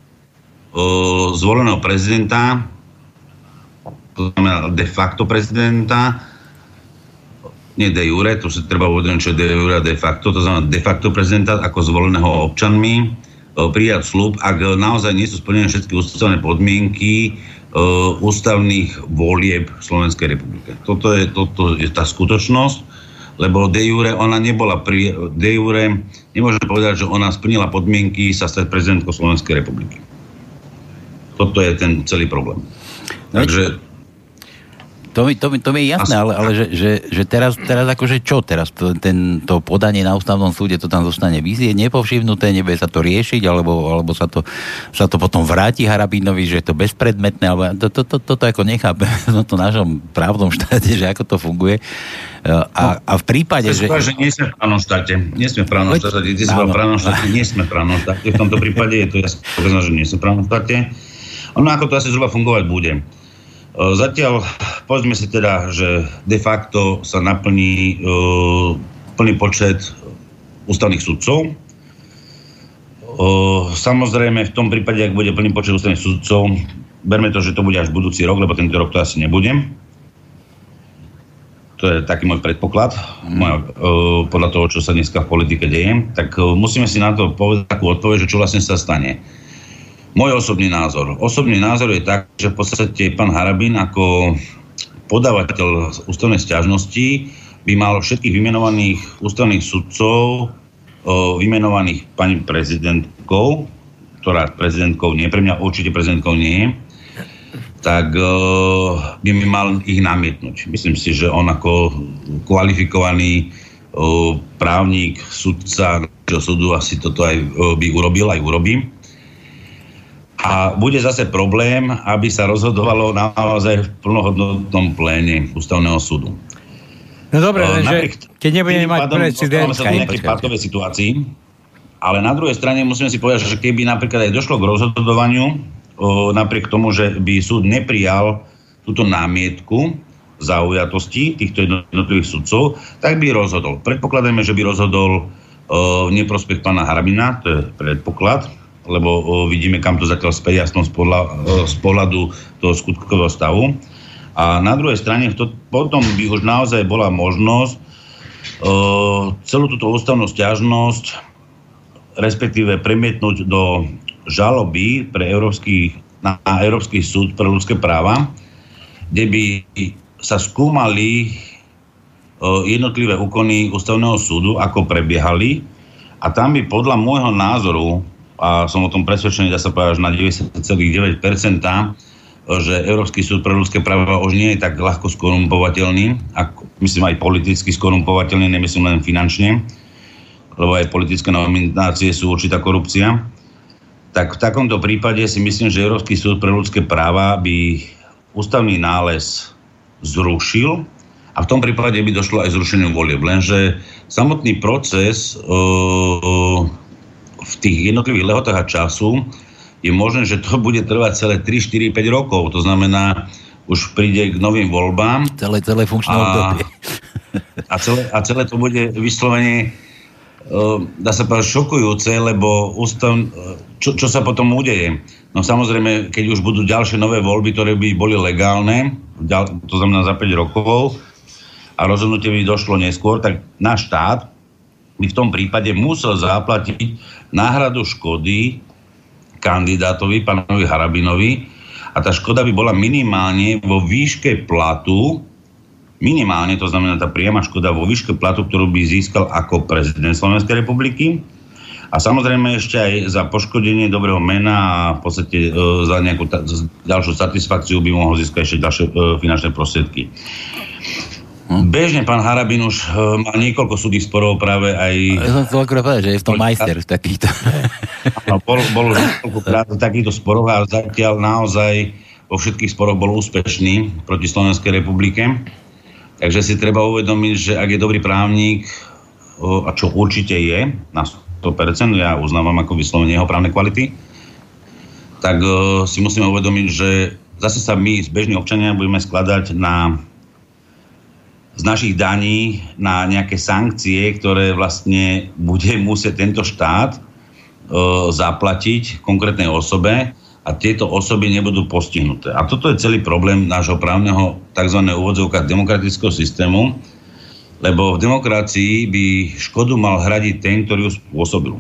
[SPEAKER 3] zvoleného prezidenta, to znamená de facto prezidenta, nie de jure, tu si treba uvedomiť, čo je de jure de facto, to znamená de facto prezidenta ako zvoleného občanmi, e, prijať slub, ak naozaj nie sú splnené všetky ústavné podmienky ústavných volieb Slovenskej republike. Toto je, toto je tá skutočnosť, lebo de jure ona nebola pri, de jure nemôžeme povedať, že ona splnila podmienky sa stať prezidentkou Slovenskej republiky. Toto je ten celý problém. No, Takže
[SPEAKER 1] to mi, to mi, to mi je jasné, ale, ale že, že, že teraz, teraz akože čo teraz? To, ten, to podanie na ústavnom súde to tam zostane vízie nepovšimnuté, nebude sa to riešiť, alebo, alebo sa, to, sa to potom vráti Harabínovi, že je to bezpredmetné, alebo to, to, to, toto ako nechápem <laughs> v to našom právnom štáte, že ako to funguje. A, a v prípade,
[SPEAKER 3] že... že nie sme v právnom štáte. Nie sme v právnom štáte. Ty si v právnom štáte. Nie sme v právnom štáte. V tomto prípade je to jasné, že nie sme v právnom štáte. Ono ako to asi zhruba fungovať bude. Zatiaľ, povedzme si teda, že de facto sa naplní plný počet ústavných sudcov. Samozrejme, v tom prípade, ak bude plný počet ústavných sudcov, berme to, že to bude až budúci rok, lebo tento rok to asi nebude. To je taký môj predpoklad, môj, uh, podľa toho, čo sa dneska v politike deje. Tak musíme si na to povedať takú odpoveď, že čo vlastne sa stane. Môj osobný názor. Osobný názor je tak, že v podstate pán Harabín ako podávateľ ústavnej stiažnosti by mal všetkých vymenovaných ústavných sudcov vymenovaných pani prezidentkou, ktorá prezidentkou nie, pre mňa určite prezidentkou nie tak by mi mal ich namietnúť. Myslím si, že on ako kvalifikovaný právnik, sudca súdu asi toto aj by urobil, aj urobím. A bude zase problém, aby sa rozhodovalo naozaj v plnohodnotnom pléne ústavného súdu.
[SPEAKER 2] No dobre, uh, že keď nebudeme mať prezidentka...
[SPEAKER 3] sa nejakej pátovej situácii, ale na druhej strane musíme si povedať, že keby napríklad aj došlo k rozhodovaniu, uh, napriek tomu, že by súd neprijal túto námietku zaujatosti týchto jednotlivých sudcov, tak by rozhodol. Predpokladajme, že by rozhodol v neprospech pána Harabina, to je predpoklad, lebo vidíme, kam to zatiaľ speje, aspoň z, pohľadu toho skutkového stavu. A na druhej strane to, potom by už naozaj bola možnosť celú túto ústavnú stiažnosť respektíve premietnúť do žaloby pre Európsky, na Európsky súd pre ľudské práva, kde by sa skúmali jednotlivé úkony ústavného súdu, ako prebiehali a tam by podľa môjho názoru, a som o tom presvedčený, dá sa povedať, na 90,9%, že Európsky súd pre ľudské práva už nie je tak ľahko skorumpovateľný, ako, myslím aj politicky skorumpovateľný, nemyslím len finančne, lebo aj politické nominácie sú určitá korupcia. Tak v takomto prípade si myslím, že Európsky súd pre ľudské práva by ústavný nález zrušil a v tom prípade by došlo aj zrušeniu volieb. Lenže samotný proces uh, v tých jednotlivých lehotách a času je možné, že to bude trvať celé 3, 4, 5 rokov. To znamená, už príde k novým voľbám.
[SPEAKER 1] Celé, celé funkčné obdobie. <laughs>
[SPEAKER 3] A celé, a celé to bude vyslovene uh, dá sa povedať šokujúce, lebo ústav, čo, čo sa potom udeje? No samozrejme, keď už budú ďalšie nové voľby, ktoré by boli legálne, to znamená za 5 rokov, a rozhodnutie by došlo neskôr, tak náš štát by v tom prípade musel zaplatiť náhradu škody kandidátovi, pánovi Harabinovi a tá škoda by bola minimálne vo výške platu, minimálne, to znamená tá priama škoda vo výške platu, ktorú by získal ako prezident Slovenskej republiky a samozrejme ešte aj za poškodenie dobrého mena a v podstate e, za nejakú ta, ďalšiu satisfakciu by mohol získať ešte ďalšie e, finančné prostriedky. Hm? Bežne pán Harabin už uh, má niekoľko súdnych sporov práve aj...
[SPEAKER 1] Ja som chcel akorát povedať, že je v tom majster v takýchto.
[SPEAKER 3] No, bol, bol niekoľkokrát v takýchto sporoch a zatiaľ naozaj vo všetkých sporoch bol úspešný proti Slovenskej republike. Takže si treba uvedomiť, že ak je dobrý právnik, a čo určite je, na 100%, ja uznávam ako vyslovene jeho právne kvality, tak uh, si musíme uvedomiť, že zase sa my, bežní občania, budeme skladať na z našich daní na nejaké sankcie, ktoré vlastne bude musieť tento štát e, zaplatiť konkrétnej osobe a tieto osoby nebudú postihnuté. A toto je celý problém nášho právneho tzv. úvodzovka demokratického systému, lebo v demokracii by škodu mal hradiť ten, ktorý ju spôsobil.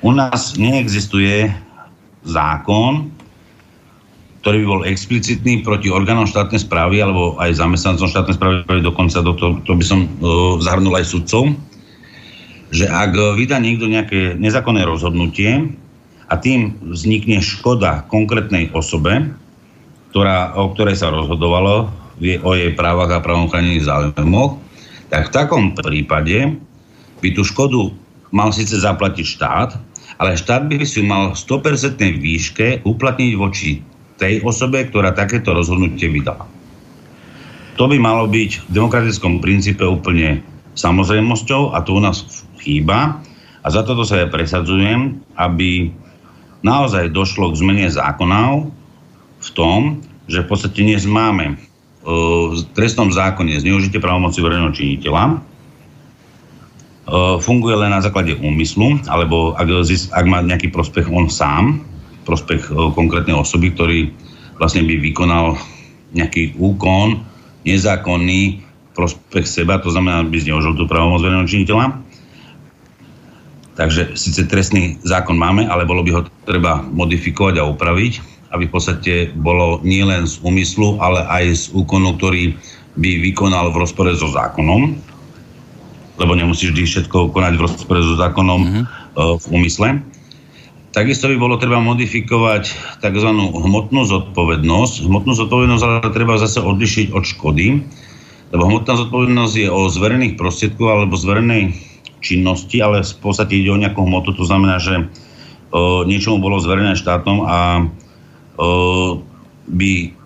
[SPEAKER 3] U nás neexistuje zákon, ktorý by bol explicitný proti orgánom štátnej správy alebo aj zamestnancom štátnej správy, dokonca do toho, to by som uh, zahrnul aj sudcov, že ak vydá niekto nejaké nezákonné rozhodnutie a tým vznikne škoda konkrétnej osobe, ktorá, o ktorej sa rozhodovalo, vie o jej právach a právom chránených záujmoch, tak v takom prípade by tú škodu mal síce zaplatiť štát, ale štát by si mal v 100% výške uplatniť voči tej osobe, ktorá takéto rozhodnutie vydala. To by malo byť v demokratickom princípe úplne samozrejmosťou a to u nás chýba. A za toto sa ja presadzujem, aby naozaj došlo k zmene zákonov v tom, že v podstate dnes máme e, v trestnom zákone zneužitie právomoci verejného činiteľa, e, funguje len na základe úmyslu, alebo ak, ak má nejaký prospech on sám, prospech e, konkrétnej osoby, ktorý vlastne by vykonal nejaký úkon nezákonný prospech seba, to znamená, by zneužil tú pravomoc verejného činiteľa. Takže síce trestný zákon máme, ale bolo by ho treba modifikovať a upraviť, aby v podstate bolo nielen z úmyslu, ale aj z úkonu, ktorý by vykonal v rozpore so zákonom, lebo nemusíš vždy všetko konať v rozpore so zákonom mm-hmm. v úmysle. Takisto by bolo treba modifikovať tzv. hmotnú zodpovednosť. Hmotnú zodpovednosť ale treba zase odlišiť od škody, lebo hmotná zodpovednosť je o zverených prostriedkov alebo zverenej činnosti, ale v podstate ide o nejakú hmotu, to znamená, že o, niečomu bolo zverené štátom a o, by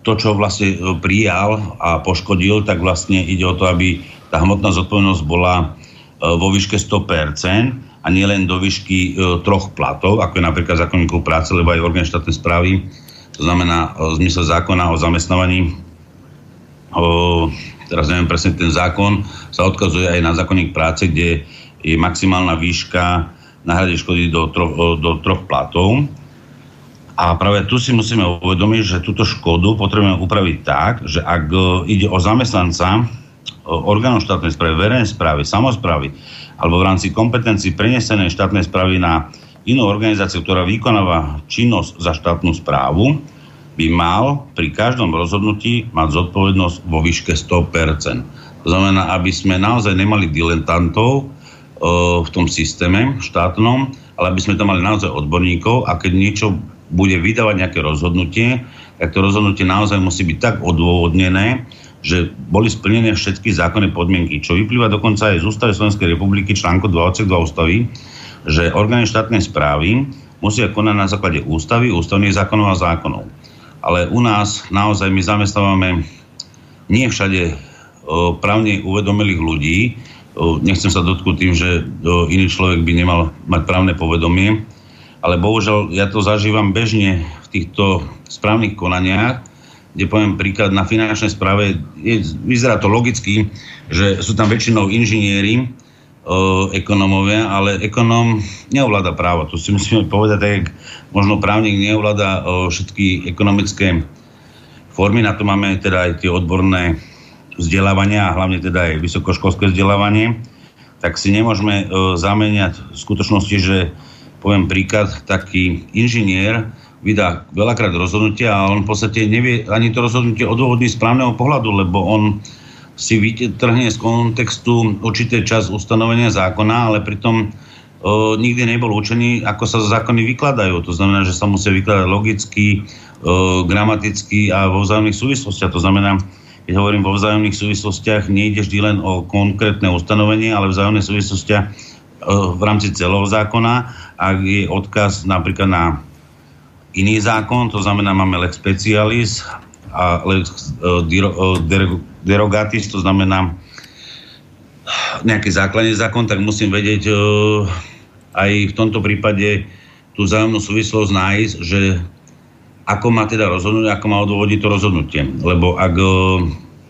[SPEAKER 3] to, čo vlastne prijal a poškodil, tak vlastne ide o to, aby tá hmotná zodpovednosť bola vo výške 100%, a nielen do výšky e, troch platov, ako je napríklad zákonníkov práce, lebo aj orgán štátnej správy to znamená v zmysle zákona o zamestnávaní, o, teraz neviem presne ten zákon, sa odkazuje aj na zákonník práce, kde je maximálna výška náhrady škody do, tro, do troch platov. A práve tu si musíme uvedomiť, že túto škodu potrebujeme upraviť tak, že ak ide o zamestnanca orgánov štátnej správy, verejnej správy, samozprávy, alebo v rámci kompetencií prenesenej štátnej správy na inú organizáciu, ktorá vykonáva činnosť za štátnu správu, by mal pri každom rozhodnutí mať zodpovednosť vo výške 100%. To znamená, aby sme naozaj nemali dilentantov, v tom systéme štátnom, ale aby sme tam mali naozaj odborníkov a keď niečo bude vydávať nejaké rozhodnutie, tak to rozhodnutie naozaj musí byť tak odôvodnené, že boli splnené všetky zákonné podmienky, čo vyplýva dokonca aj z Ústavy Slovenskej republiky článku 22 ústavy, že orgány štátnej správy musia konať na základe ústavy, ústavných zákonov a zákonov. Ale u nás naozaj my zamestnávame nie všade právne uvedomilých ľudí, nechcem sa dotknúť tým, že iný človek by nemal mať právne povedomie, ale bohužiaľ ja to zažívam bežne v týchto správnych konaniach, kde poviem príklad na finančnej správe, je, vyzerá to logicky, že sú tam väčšinou inžinieri, ekonomovia, ale ekonom neovláda právo. To si musíme povedať, tak možno právnik neovláda všetky ekonomické formy, na to máme teda aj tie odborné vzdelávania a hlavne teda aj vysokoškolské vzdelávanie, tak si nemôžeme e, zameniať v skutočnosti, že poviem príklad, taký inžinier vydá veľakrát rozhodnutia a on v podstate nevie ani to rozhodnutie odôvodniť správneho pohľadu, lebo on si vytrhne z kontextu určité čas ustanovenia zákona, ale pritom o, e, nikdy nebol učený, ako sa zákony vykladajú. To znamená, že sa musia vykladať logicky, o, e, gramaticky a vo vzájomných súvislostiach. To znamená, keď hovorím vo vzájomných súvislostiach, nejde vždy len o konkrétne ustanovenie, ale vzájomné súvislostiach e, v rámci celého zákona. Ak je odkaz napríklad na iný zákon, to znamená máme lex specialis a lex e, e, derogatis, to znamená nejaký základný zákon, tak musím vedieť aj v tomto prípade tú vzájomnú súvislosť nájsť, že ako má teda rozhodnúť, ako má odôvodiť to rozhodnutie. Lebo ak e,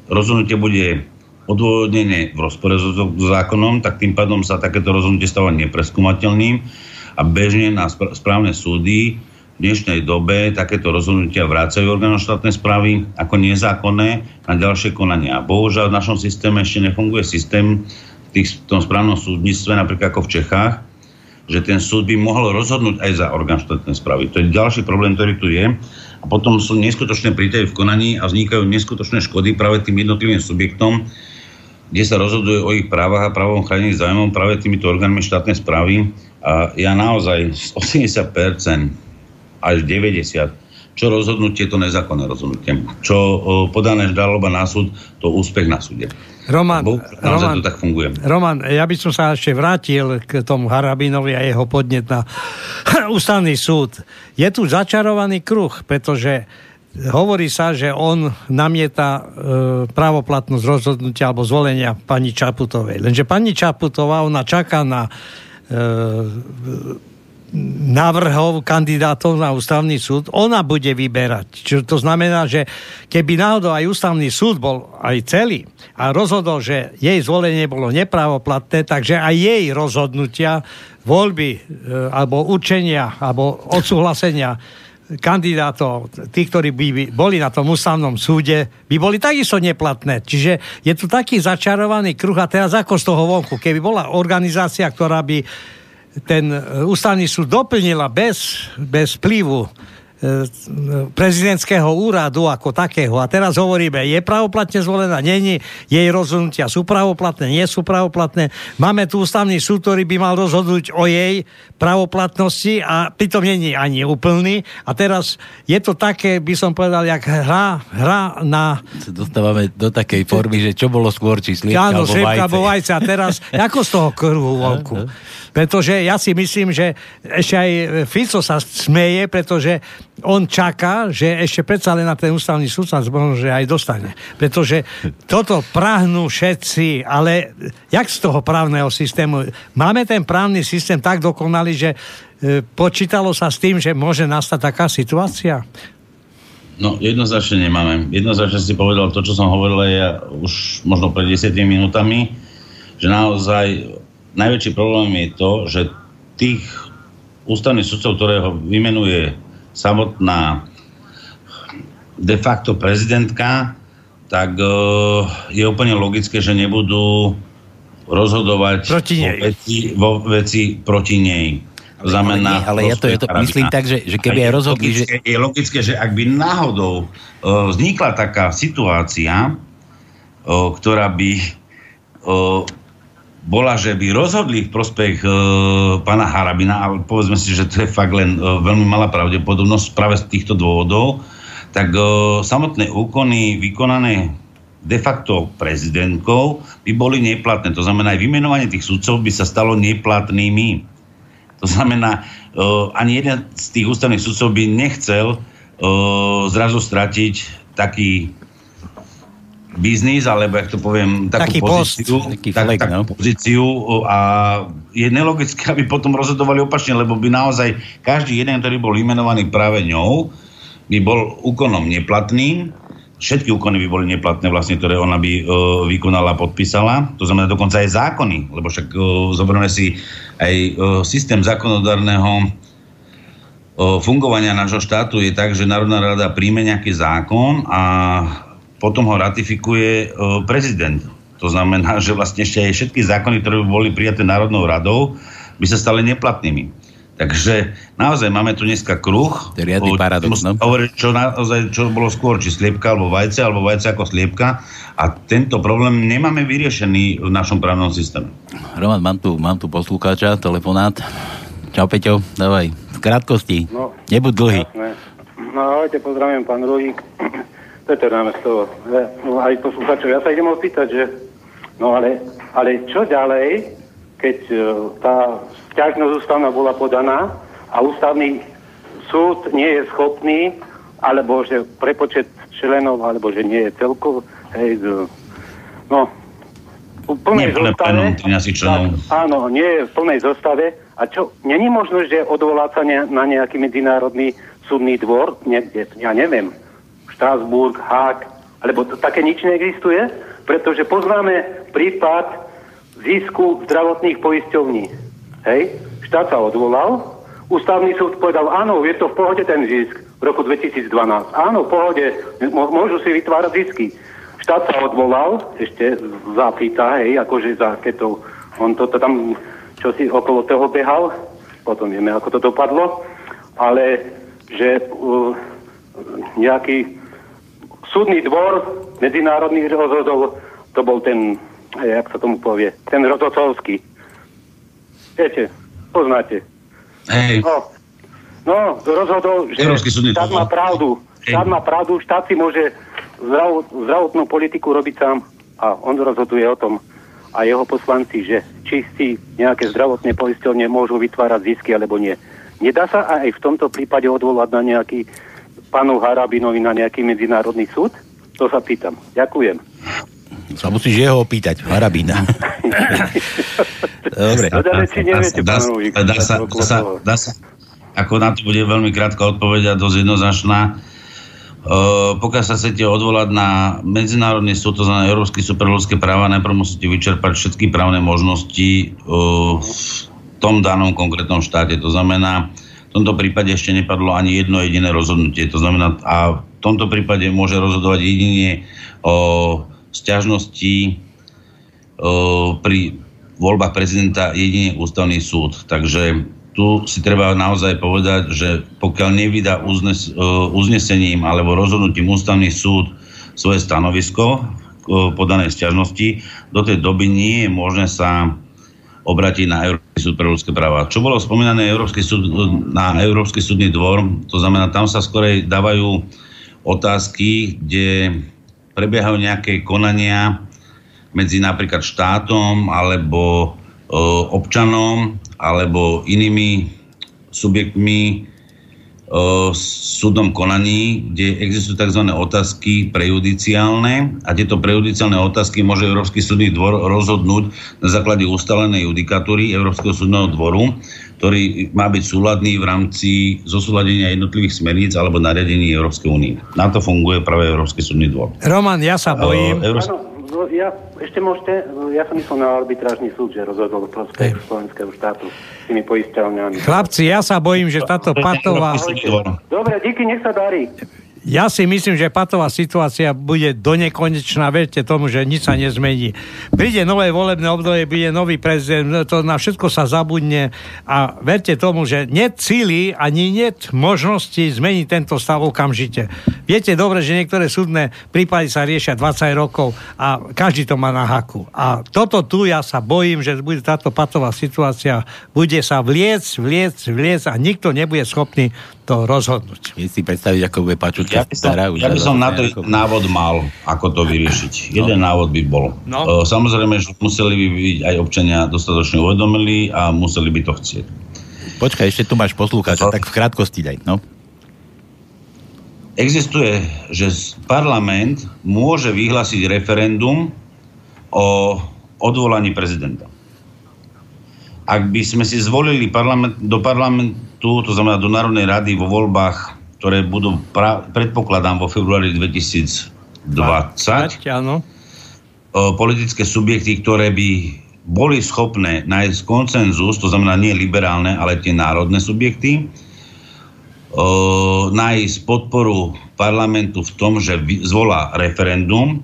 [SPEAKER 3] rozhodnutie bude odôvodnené v rozpore so zákonom, tak tým pádom sa takéto rozhodnutie stáva nepreskúmateľným a bežne na správne súdy dnešnej dobe takéto rozhodnutia vrácajú orgánom štátnej správy ako nezákonné na ďalšie konania. Bohužiaľ v našom systéme ešte nefunguje systém v, tých, v tom správnom súdnictve, napríklad ako v Čechách, že ten súd by mohol rozhodnúť aj za orgán štátnej správy. To je ďalší problém, ktorý tu je. A potom sú neskutočné príteje v konaní a vznikajú neskutočné škody práve tým jednotlivým subjektom, kde sa rozhoduje o ich právach a právom chránených zájmom práve týmito orgánmi štátnej správy. A ja naozaj z 80% až 90% čo rozhodnutie, to nezákonné rozhodnutie. Čo podané žaloba na súd, to úspech na súde.
[SPEAKER 2] Roman, Roman,
[SPEAKER 3] to tak funguje.
[SPEAKER 2] Roman, ja by som sa ešte vrátil k tomu Harabinovi a jeho podnet na <laughs> ústavný súd. Je tu začarovaný kruh, pretože hovorí sa, že on namieta e, právoplatnosť rozhodnutia alebo zvolenia pani Čaputovej. Lenže pani Čaputová, ona čaká na e, návrhov kandidátov na ústavný súd, ona bude vyberať. Čiže to znamená, že keby náhodou aj ústavný súd bol aj celý a rozhodol, že jej zvolenie bolo nepravoplatné, takže aj jej rozhodnutia, voľby e, alebo učenia alebo odsúhlasenia kandidátov, tí, ktorí by boli na tom ústavnom súde, by boli takisto neplatné. Čiže je tu taký začarovaný kruh a teraz ako z toho vonku. Keby bola organizácia, ktorá by ten e, ústavný súd doplnila bez, bez vplyvu E, prezidentského úradu ako takého. A teraz hovoríme, je pravoplatne zvolená, není, jej rozhodnutia sú pravoplatné, nie sú pravoplatné. Máme tu ústavný súd, ktorý by mal rozhodnúť o jej pravoplatnosti a pritom není ani úplný. A teraz je to také, by som povedal, jak hra, hra na...
[SPEAKER 1] Dostávame do takej formy, že čo bolo skôr, či sliepka
[SPEAKER 2] vajce. alebo vajce. A teraz, ako z toho kruhu <laughs> vonku? Pretože ja si myslím, že ešte aj Fico sa smeje, pretože on čaká, že ešte predsa len na ten ústavný súd sa že aj dostane. Pretože toto prahnú všetci, ale jak z toho právneho systému? Máme ten právny systém tak dokonalý, že e, počítalo sa s tým, že môže nastať taká situácia?
[SPEAKER 3] No, jednoznačne nemáme. Jednoznačne si povedal to, čo som hovoril ja už možno pred 10 minútami, že naozaj najväčší problém je to, že tých ústavných sudcov, ktorého vymenuje samotná de facto prezidentka, tak uh, je úplne logické, že nebudú rozhodovať
[SPEAKER 2] proti
[SPEAKER 3] vo, veci, vo veci proti nej.
[SPEAKER 1] To znamená, ale, ale ja to, ja to myslím tak, že, že keby aj rozhodli,
[SPEAKER 3] že... Je logické, že ak by náhodou uh, vznikla taká situácia, uh, ktorá by uh, bola, že by rozhodli v prospech uh, pána Harabina, ale povedzme si, že to je fakt len uh, veľmi malá pravdepodobnosť práve z týchto dôvodov, tak uh, samotné úkony vykonané de facto prezidentkou by boli neplatné. To znamená, aj vymenovanie tých sudcov by sa stalo neplatnými. To znamená, uh, ani jeden z tých ústavných sudcov by nechcel uh, zrazu stratiť taký biznis, alebo jak to poviem, takú
[SPEAKER 2] taký
[SPEAKER 3] pozíciu,
[SPEAKER 2] post, taký
[SPEAKER 3] tak,
[SPEAKER 2] flek,
[SPEAKER 3] takú
[SPEAKER 2] no.
[SPEAKER 3] pozíciu a je nelogické, <laughs> aby potom rozhodovali opačne, lebo by naozaj každý jeden, ktorý bol vymenovaný práve ňou, by bol úkonom neplatným všetky úkony by boli neplatné vlastne, ktoré ona by uh, vykonala, podpísala. To znamená dokonca aj zákony, lebo však uh, zoberieme si aj uh, systém zákonodárneho fungovania nášho štátu je tak, že Národná rada príjme nejaký zákon a potom ho ratifikuje uh, prezident. To znamená, že vlastne ešte aj všetky zákony, ktoré by boli prijaté Národnou radou, by sa stali neplatnými. Takže naozaj máme tu dneska kruh.
[SPEAKER 1] To je riadny paradox, no?
[SPEAKER 3] Hovoriť, čo, naozaj, čo bolo skôr, či sliepka alebo vajce, alebo vajce ako sliepka. A tento problém nemáme vyriešený v našom právnom systéme.
[SPEAKER 1] Roman, mám tu, mám tu poslucháča, telefonát. Čau Peťo, dávaj. V krátkosti. No, Nebuď dlhý.
[SPEAKER 4] Jasné. No ahojte, pozdravím pán Ruhík. Peter na mesto. No, aj poslucháčov. Ja sa idem opýtať, že no ale, ale čo ďalej, keď e, tá ťažnosť ústavná bola podaná a ústavný súd nie je schopný, alebo že prepočet členov, alebo že nie je celko, hej, no, v plnej zostave, tak, áno, nie je v plnej zostave. A čo, není možno, že sa ne, na nejaký medzinárodný súdny dvor, niekde, ja neviem, Štrásburg, Hák, alebo to, také nič neexistuje? Pretože poznáme prípad zisku zdravotných poisťovní Hej, štát sa odvolal, ústavný súd povedal, áno, je to v pohode ten zisk v roku 2012. Áno, v pohode, môžu si vytvárať zisky. Štát sa odvolal, ešte zapýta, hej, akože za ketou, on to tam, čo si okolo toho behal, potom vieme, ako to dopadlo, ale že uh, nejaký súdny dvor medzinárodný rozhodol, to bol ten, jak sa tomu povie, ten Rozocovský, Viete, poznáte.
[SPEAKER 3] Hej.
[SPEAKER 4] No, no rozhodol, že štát má pravdu. Štát má pravdu, štát si môže zdravot, zdravotnú politiku robiť sám a on rozhoduje o tom a jeho poslanci, že či si nejaké zdravotné poisťovne môžu vytvárať zisky alebo nie. Nedá sa aj v tomto prípade odvolať na nejaký panu Harabinovi na nejaký medzinárodný súd? To sa pýtam. Ďakujem.
[SPEAKER 1] Sa musíš jeho opýtať, Harabina. <laughs>
[SPEAKER 4] Dobre. Dá,
[SPEAKER 3] sa, dá, sa, ako na to bude veľmi krátka odpoveď a dosť jednoznačná. Uh, pokiaľ sa chcete odvolať na Medzinárodný súd, to znamená Európsky súd pre ľudské práva, najprv musíte vyčerpať všetky právne možnosti uh, v tom danom konkrétnom štáte. To znamená, v tomto prípade ešte nepadlo ani jedno jediné rozhodnutie. To znamená, a v tomto prípade môže rozhodovať jedine o sťažnosti pri voľbách prezidenta jedine ústavný súd. Takže tu si treba naozaj povedať, že pokiaľ nevydá uznes, uznesením alebo rozhodnutím ústavný súd svoje stanovisko podanej sťažnosti, do tej doby nie je možné sa obrátiť na Európsky súd pre ľudské práva. Čo bolo spomínané Európsky súd, na Európsky súdny dvor, to znamená, tam sa skorej dávajú otázky, kde prebiehajú nejaké konania medzi napríklad štátom alebo e, občanom alebo inými subjektmi súdnom konaní, kde existujú tzv. otázky prejudiciálne a tieto prejudiciálne otázky môže Európsky súdny dvor rozhodnúť na základe ustalenej judikatúry Európskeho súdneho dvoru, ktorý má byť súladný v rámci zosúladenia jednotlivých smerníc alebo nariadení Európskej únie. Na to funguje práve Európsky súdny dvor.
[SPEAKER 2] Roman, ja sa bojím. Európsky...
[SPEAKER 4] No, ja, ešte môžete, ja som myslel na arbitrážny súd, že rozhodol prospech slovenského štátu s tými poisťovňami.
[SPEAKER 2] Chlapci, ja sa bojím, že táto patová...
[SPEAKER 4] Dobre, díky, nech sa darí.
[SPEAKER 2] Ja si myslím, že patová situácia bude do nekonečná. Verte tomu, že nič sa nezmení. Príde nové volebné obdobie, bude nový prezident, to na všetko sa zabudne a verte tomu, že net cíly ani net možnosti zmeniť tento stav okamžite. Viete dobre, že niektoré súdne prípady sa riešia 20 rokov a každý to má na haku. A toto tu ja sa bojím, že bude táto patová situácia, bude sa vliec, vliec, vliec a nikto nebude schopný to rozhodnúť.
[SPEAKER 1] Je si predstaviť, ako bude Pačuť
[SPEAKER 3] ja by som, stará, ja by som na to ako... návod mal, ako to vyriešiť. No. Jeden návod by bol. No. Samozrejme, že museli by byť aj občania dostatočne uvedomili a museli by to chcieť.
[SPEAKER 1] Počkaj, ešte tu máš poslúchať, tak v krátkosti daj. No.
[SPEAKER 3] Existuje, že parlament môže vyhlásiť referendum o odvolaní prezidenta. Ak by sme si zvolili parlament, do parlamentu tu, to znamená do Národnej rady vo voľbách, ktoré budú, pra, predpokladám, vo februári 2020. 20, áno. Politické subjekty, ktoré by boli schopné nájsť koncenzus, to znamená nie liberálne, ale tie národné subjekty, nájsť podporu parlamentu v tom, že zvolá referendum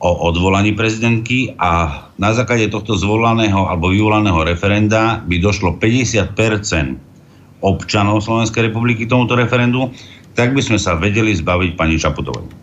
[SPEAKER 3] o odvolaní prezidentky a na základe tohto zvolaného alebo vyvolaného referenda by došlo 50 občanov Slovenskej republiky tomuto referendu, tak by sme sa vedeli zbaviť pani Čaputovej.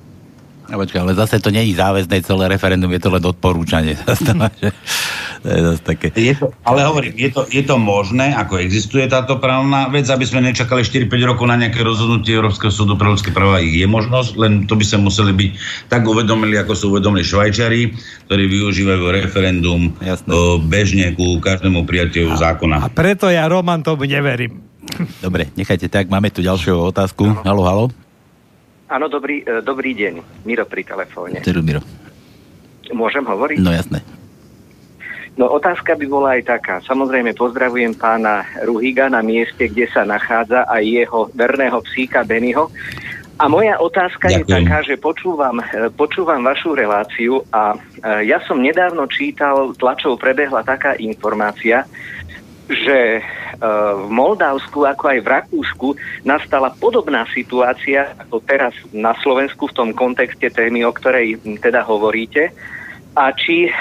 [SPEAKER 1] A počkaj, ale zase to nie je záväzné celé referendum, je to len odporúčanie. <laughs>
[SPEAKER 3] to je zase také... Je to, ale hovorím, je to, je to možné, ako existuje táto právna vec, aby sme nečakali 4-5 rokov na nejaké rozhodnutie Európskeho súdu pre ľudské práva. Je možnosť, len to by sme museli byť tak uvedomili, ako sú uvedomili Švajčiari, ktorí využívajú referendum Jasne. bežne ku každému prijatiu zákona.
[SPEAKER 2] A preto ja Roman tomu neverím.
[SPEAKER 1] Dobre, nechajte tak, máme tu ďalšiu otázku. Halo, halo.
[SPEAKER 5] Áno, dobrý, e, dobrý deň. Miro pri telefóne.
[SPEAKER 1] Teru, Miro.
[SPEAKER 5] Môžem hovoriť?
[SPEAKER 1] No jasné.
[SPEAKER 5] No otázka by bola aj taká. Samozrejme pozdravujem pána Ruhiga na mieste, kde sa nachádza aj jeho verného psíka Bennyho. A moja otázka Ďakujem. je taká, že počúvam, e, počúvam vašu reláciu a e, ja som nedávno čítal, tlačov prebehla taká informácia, že v Moldavsku, ako aj v Rakúsku, nastala podobná situácia ako teraz na Slovensku v tom kontexte témy, o ktorej teda hovoríte a či, e,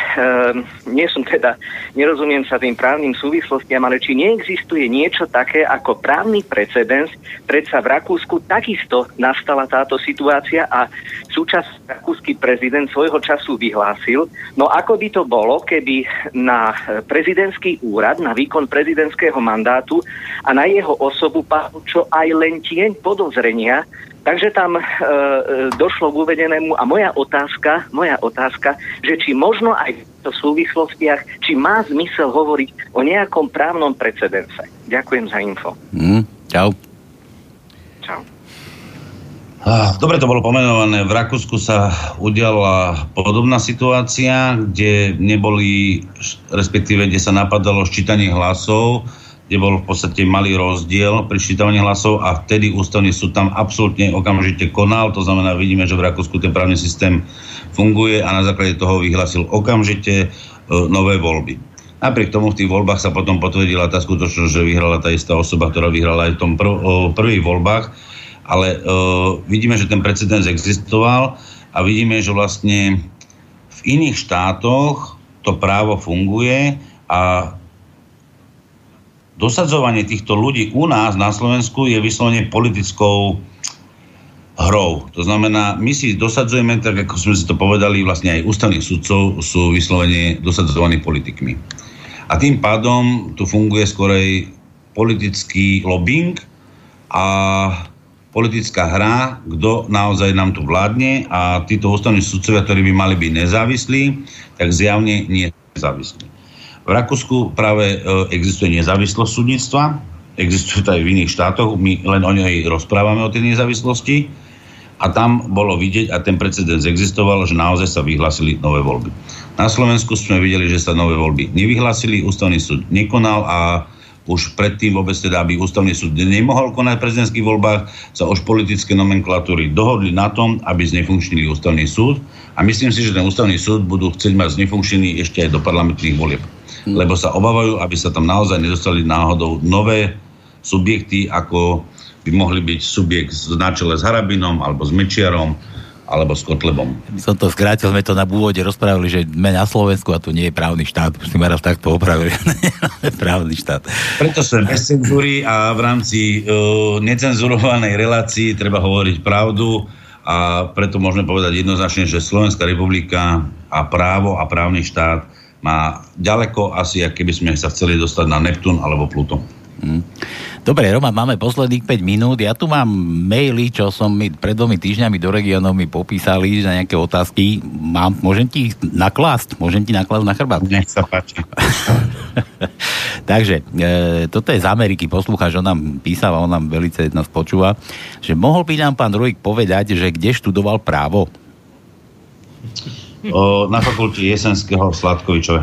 [SPEAKER 5] nie som teda, nerozumiem sa tým právnym súvislostiam, ale či neexistuje niečo také ako právny precedens, predsa v Rakúsku takisto nastala táto situácia a súčasný rakúsky prezident svojho času vyhlásil, no ako by to bolo, keby na prezidentský úrad, na výkon prezidentského mandátu a na jeho osobu padlo čo aj len tieň podozrenia, Takže tam e, e, došlo k uvedenému a moja otázka, moja otázka, že či možno aj v týchto súvislostiach, či má zmysel hovoriť o nejakom právnom precedense. Ďakujem za info.
[SPEAKER 1] Mm, čau.
[SPEAKER 5] Čau.
[SPEAKER 3] Dobre to bolo pomenované. V Rakúsku sa udiala podobná situácia, kde neboli, respektíve kde sa napadalo ščítanie hlasov kde bol v podstate malý rozdiel pri ščítavaní hlasov a vtedy ústavný súd tam absolútne okamžite konal. To znamená, vidíme, že v Rakúsku ten právny systém funguje a na základe toho vyhlasil okamžite e, nové voľby. Napriek tomu v tých voľbách sa potom potvrdila tá skutočnosť, že vyhrala tá istá osoba, ktorá vyhrala aj v tom prv, o, prvých voľbách, ale e, vidíme, že ten precedens existoval a vidíme, že vlastne v iných štátoch to právo funguje a dosadzovanie týchto ľudí u nás na Slovensku je vyslovene politickou hrou. To znamená, my si dosadzujeme, tak ako sme si to povedali, vlastne aj ústavných sudcov sú vyslovene dosadzovaní politikmi. A tým pádom tu funguje skorej politický lobbying a politická hra, kto naozaj nám tu vládne a títo ústavní sudcovia, ktorí by mali byť nezávislí, tak zjavne nie nezávislí. V Rakúsku práve e, existuje nezávislosť súdnictva, existujú to aj v iných štátoch, my len o nej rozprávame o tej nezávislosti a tam bolo vidieť, a ten precedens existoval, že naozaj sa vyhlásili nové voľby. Na Slovensku sme videli, že sa nové voľby nevyhlásili, ústavný súd nekonal a už predtým vôbec teda, aby ústavný súd nemohol konať v prezidentských voľbách, sa už politické nomenklatúry dohodli na tom, aby znefunkčnili ústavný súd a myslím si, že ten ústavný súd budú chcieť mať znefunkčený ešte aj do parlamentných volieb. Hmm. Lebo sa obávajú, aby sa tam naozaj nedostali náhodou nové subjekty, ako by mohli byť subjekt na čele s Harabinom alebo s Mečiarom alebo s Kotlebom.
[SPEAKER 1] Som to skrátil, sme to na úvode rozprávali, že sme na Slovensku a tu nie je právny štát. Si ma raz takto opravili. <laughs> právny štát.
[SPEAKER 3] Preto sme bez cenzúry a v rámci uh, necenzurovanej relácii treba hovoriť pravdu a preto môžeme povedať jednoznačne, že Slovenská republika a právo a právny štát má ďaleko asi, keby sme sa chceli dostať na Neptún alebo Pluto. Hmm.
[SPEAKER 1] Dobre, Roman, máme posledných 5 minút. Ja tu mám maily, čo som mi pred dvomi týždňami do regiónov mi popísali na nejaké otázky. Mám, môžem ti ich naklásť? Môžem ti naklásť na chrbát?
[SPEAKER 3] Nech sa páči. <laughs>
[SPEAKER 1] Takže, e, toto je z Ameriky, poslúchač, on nám písal a on nám velice nás počúva, že mohol by nám pán Rujk povedať, že kde študoval právo?
[SPEAKER 3] O, na fakulte Jesenského v Sladkovičove.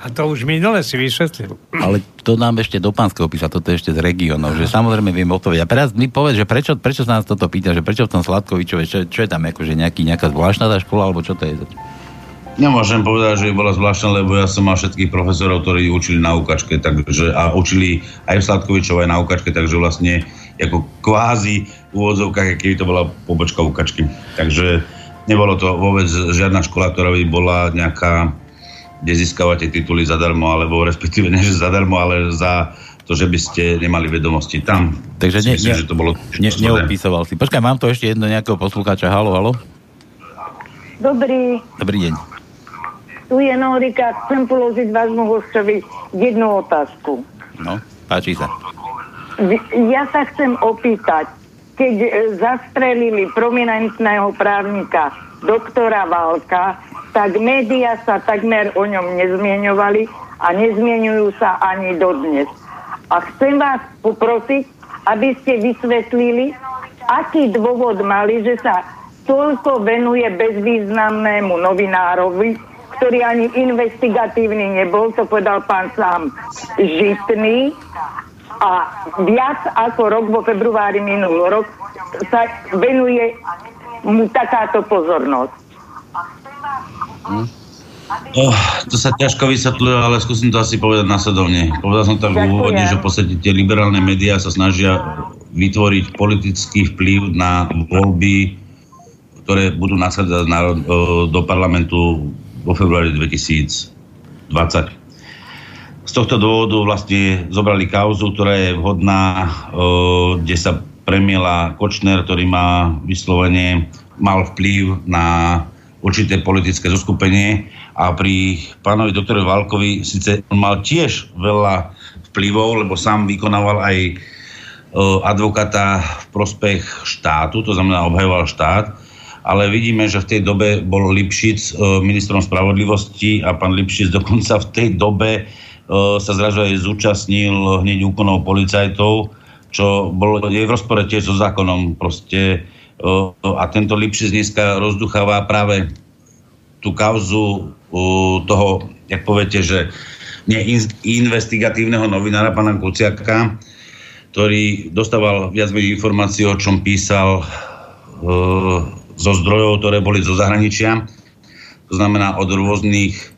[SPEAKER 2] A to už minule si vysvetlil.
[SPEAKER 1] Ale to nám ešte do pánskeho písa, toto je ešte z regiónov, že samozrejme viem odpovedať. A teraz mi povedz, že prečo, prečo sa nás toto pýta, že prečo v tom Sladkovičove, čo, čo je tam, akože nejaký, nejaká zvláštna tá škola, alebo čo to je?
[SPEAKER 3] Nemôžem povedať, že bola zvláštna, lebo ja som mal všetkých profesorov, ktorí učili na ukačke, takže, a učili aj v Sladkovičove, aj na ukačke, takže vlastne ako kvázi v úvodzovkách, keby to bola pobočka ukačky. Takže nebolo to vôbec žiadna škola, ktorá by bola nejaká kde získavate tituly zadarmo, alebo respektíve nie že zadarmo, ale za to, že by ste nemali vedomosti tam.
[SPEAKER 1] Takže ne, myslím, ne, že to bolo... Ne, neopísoval si. Počkaj, mám tu ešte jedno nejakého poslucháča. Halo, halo.
[SPEAKER 6] Dobrý.
[SPEAKER 1] Dobrý deň.
[SPEAKER 6] Tu je Norika. Chcem položiť vášmu hostovi jednu otázku.
[SPEAKER 1] No, páči sa.
[SPEAKER 6] Ja sa chcem opýtať, keď e, zastrelili prominentného právnika doktora Válka, tak médiá sa takmer o ňom nezmieňovali a nezmieňujú sa ani dodnes. A chcem vás poprosiť, aby ste vysvetlili, aký dôvod mali, že sa toľko venuje bezvýznamnému novinárovi, ktorý ani investigatívny nebol, to povedal pán sám Žitný, a viac ako rok vo februári minulý rok sa venuje mu takáto pozornosť.
[SPEAKER 3] Hm? Oh, to sa ťažko vysvetľuje, ale skúsim to asi povedať následovne. Povedal som tak úvodne, že v podstate tie liberálne médiá sa snažia vytvoriť politický vplyv na voľby, ktoré budú nasledovať do parlamentu vo februári 2020. Z tohto dôvodu vlastne zobrali kauzu, ktorá je vhodná, kde sa premiela Kočner, ktorý má vyslovene mal vplyv na určité politické zoskupenie. A pri pánovi doktorovi Válkovi síce on mal tiež veľa vplyvov, lebo sám vykonával aj advokáta v prospech štátu, to znamená obhajoval štát, ale vidíme, že v tej dobe bol Lipšic ministrom spravodlivosti a pán Lipšic dokonca v tej dobe sa zrazu aj zúčastnil hneď úkonov policajtov, čo bolo je v rozpore tiež so zákonom. Proste a tento Lipšic dneska rozducháva práve tú kauzu toho, jak poviete, že neinvestigatívneho novinára pana Kuciaka, ktorý dostával viac menej informácií, o čom písal zo zdrojov, ktoré boli zo zahraničia. To znamená od rôznych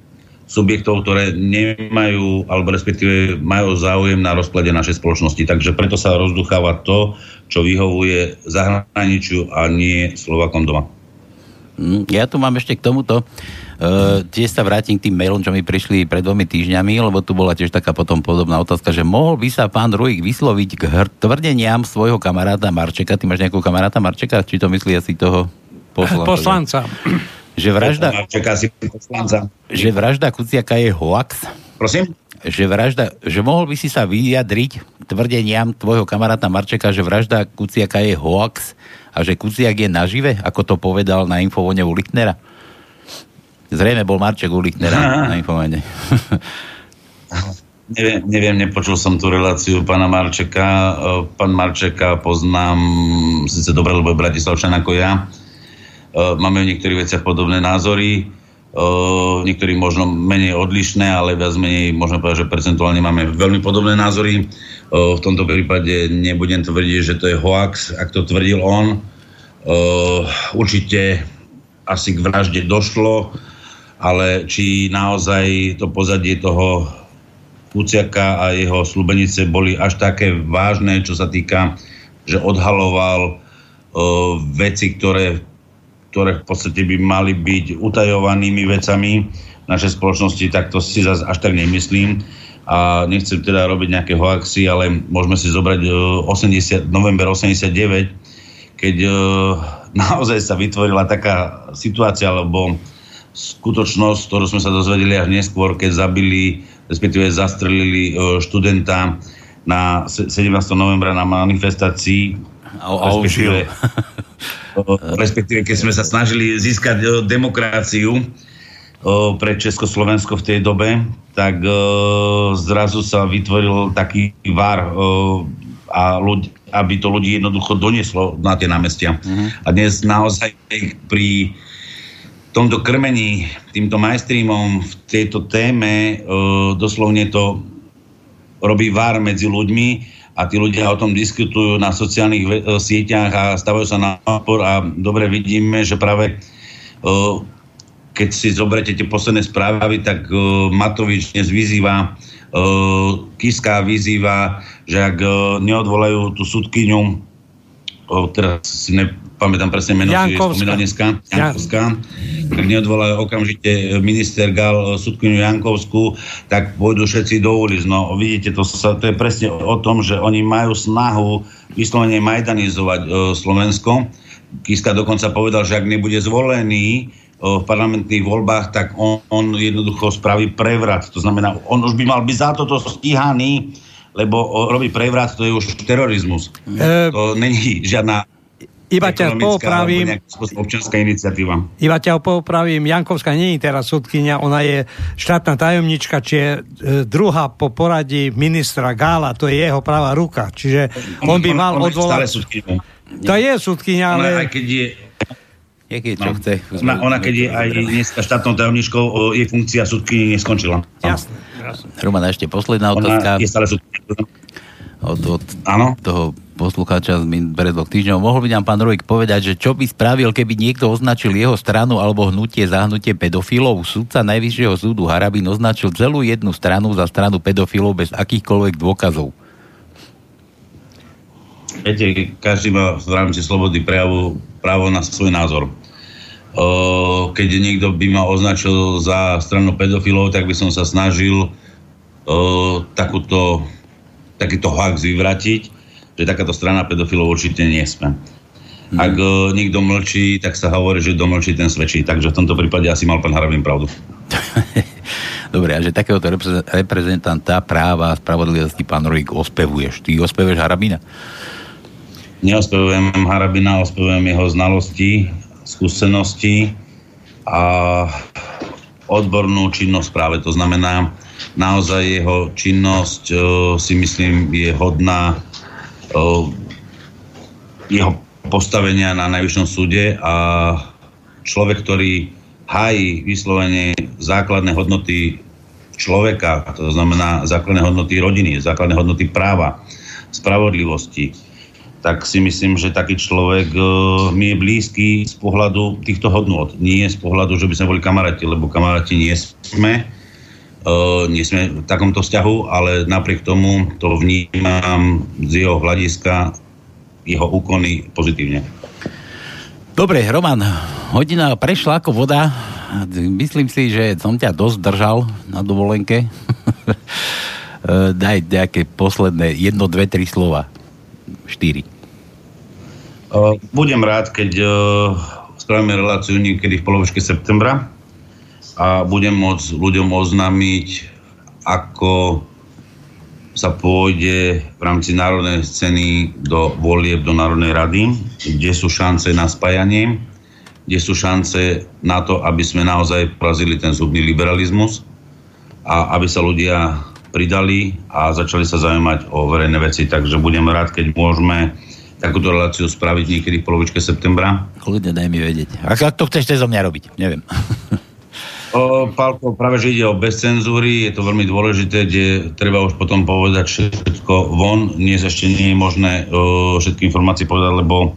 [SPEAKER 3] subjektov, ktoré nemajú, alebo respektíve majú záujem na rozklade našej spoločnosti. Takže preto sa rozducháva to, čo vyhovuje zahraničiu a nie Slovakom doma.
[SPEAKER 1] Mm, ja tu mám ešte k tomuto. Uh, tiež sa vrátim k tým mailom, čo mi prišli pred dvomi týždňami, lebo tu bola tiež taká potom podobná otázka, že mohol by sa pán Ruik vysloviť k hr- tvrdeniam svojho kamaráta Marčeka. Ty máš nejakú kamaráta Marčeka? Či to myslí asi toho <laughs>
[SPEAKER 2] poslanca? Poslanca
[SPEAKER 1] že vražda, že vražda Kuciaka je hoax?
[SPEAKER 3] Prosím?
[SPEAKER 1] Že vražda, že mohol by si sa vyjadriť tvrdeniam tvojho kamaráta Marčeka, že vražda Kuciaka je hoax a že Kuciak je nažive, ako to povedal na infovone u Lichtnera? Zrejme bol Marček u Lichtnera na infovone. <laughs>
[SPEAKER 3] neviem, neviem, nepočul som tú reláciu pána Marčeka. Pán Marčeka poznám síce dobre, lebo je Bratislavčan ako ja. E, máme v niektorých veciach podobné názory. Uh, niektorí možno menej odlišné, ale viac menej môžeme povedať, že percentuálne máme veľmi podobné názory. Uh, v tomto prípade nebudem tvrdiť, že to je hoax, ak to tvrdil on. Určite asi k vražde došlo, ale či naozaj to pozadie toho Kuciaka a jeho slúbenice boli až také vážne, čo sa týka, že odhaloval veci, ktoré ktoré v podstate by mali byť utajovanými vecami našej spoločnosti, tak to si zase až tak nemyslím. A nechcem teda robiť nejaké hoaxy, ale môžeme si zobrať 80, e, november 89, keď uh, <laughs> naozaj sa vytvorila taká situácia, alebo skutočnosť, ktorú sme sa dozvedeli až neskôr, keď zabili, respektíve zastrelili uh, študenta na 17. novembra na manifestácii.
[SPEAKER 1] A, a <laughs> respektíve
[SPEAKER 3] keď sme sa snažili získať demokraciu pre Československo v tej dobe, tak zrazu sa vytvoril taký var a ľudí, aby to ľudí jednoducho donieslo na tie námestia. Uh-huh. A dnes naozaj pri tomto krmení, týmto majstrímom v tejto téme doslovne to robí var medzi ľuďmi a tí ľudia o tom diskutujú na sociálnych e, sieťach a stavajú sa na opor a dobre vidíme, že práve uh, keď si zoberete tie posledné správy, tak uh, Matovič dnes vyzýva, Kiska vyzýva, že ak neodvolajú tú sudkyňu, teraz si ne, pamätám presne meno,
[SPEAKER 2] Jankovská.
[SPEAKER 3] dneska, Jankovská, tak neodvolajú okamžite minister Gal sudkyňu Jankovskú, tak pôjdu všetci do ulic. No vidíte, to, sa, to je presne o tom, že oni majú snahu vyslovene majdanizovať e, Slovensko. Kiska dokonca povedal, že ak nebude zvolený e, v parlamentných voľbách, tak on, on jednoducho spraví prevrat. To znamená, on už by mal byť za toto stíhaný, lebo robí prevrat, to je už terorizmus. E... To není žiadna
[SPEAKER 2] iba ťa popravím.
[SPEAKER 3] Občianská iniciatíva.
[SPEAKER 2] Iba ťa popravím. Jankovská nie je teraz sudkynia, ona je štátna tajomnička, či je e, druhá po poradí ministra Gála, to je jeho pravá ruka. Čiže on, on by mal on, on odvolať... To je sudkynia, ale...
[SPEAKER 3] Ona, aj keď je
[SPEAKER 1] je, čo no. chce.
[SPEAKER 3] Ona, ona, keď je aj dneska štátnou tajomničkou, jej funkcia sudkyni neskončila.
[SPEAKER 2] Jasne.
[SPEAKER 1] Roman, ešte posledná otázka.
[SPEAKER 3] Ona je stále sudkynia.
[SPEAKER 1] Od, od toho poslucháča z pred dvoch týždňov. Mohol by nám pán Rojk povedať, že čo by spravil, keby niekto označil jeho stranu alebo hnutie zahnutie pedofilov? Súdca Najvyššieho súdu Harabin označil celú jednu stranu za stranu pedofilov bez akýchkoľvek dôkazov.
[SPEAKER 3] Viete, každý má v rámci slobody prejavu právo na svoj názor. Keď niekto by ma označil za stranu pedofilov, tak by som sa snažil takúto, takýto hoax vyvratiť že takáto strana pedofilov určite nie sme. Hmm. Ak uh, niekto mlčí, tak sa hovorí, že kto mlčí, ten svedčí. Takže v tomto prípade asi mal pán Harabin pravdu. <laughs>
[SPEAKER 1] Dobre, a že takéhoto reprezentanta práva a spravodlivosti pán Rojík ospevuješ. Ty ospevuješ Harabina?
[SPEAKER 3] Neospevujem Harabina, ospevujem jeho znalosti, skúsenosti a odbornú činnosť práve. To znamená, naozaj jeho činnosť uh, si myslím je hodná jeho postavenia na Najvyššom súde a človek, ktorý hájí vyslovene základné hodnoty človeka, to znamená základné hodnoty rodiny, základné hodnoty práva, spravodlivosti, tak si myslím, že taký človek uh, mi je blízky z pohľadu týchto hodnot. Nie z pohľadu, že by sme boli kamaráti, lebo kamaráti nie sme. Uh, nie sme v takomto vzťahu, ale napriek tomu to vnímam z jeho hľadiska, jeho úkony pozitívne.
[SPEAKER 1] Dobre, Roman, hodina prešla ako voda. Myslím si, že som ťa dosť držal na dovolenke. <laughs> Daj nejaké posledné jedno, dve, tri slova. Štyri.
[SPEAKER 3] Uh, budem rád, keď spravíme reláciu niekedy v polovičke septembra a budem môcť ľuďom oznámiť, ako sa pôjde v rámci národnej scény do volieb do Národnej rady, kde sú šance na spájanie, kde sú šance na to, aby sme naozaj porazili ten zubný liberalizmus a aby sa ľudia pridali a začali sa zaujímať o verejné veci, takže budem rád, keď môžeme takúto reláciu spraviť niekedy v polovičke septembra.
[SPEAKER 1] Kľudne daj mi vedieť. Ak to chceš zo mňa robiť, neviem. <laughs>
[SPEAKER 3] O, Pálko, práve že ide o bez cenzúry, je to veľmi dôležité, kde treba už potom povedať všetko von. Dnes ešte nie je možné všetky informácie povedať, lebo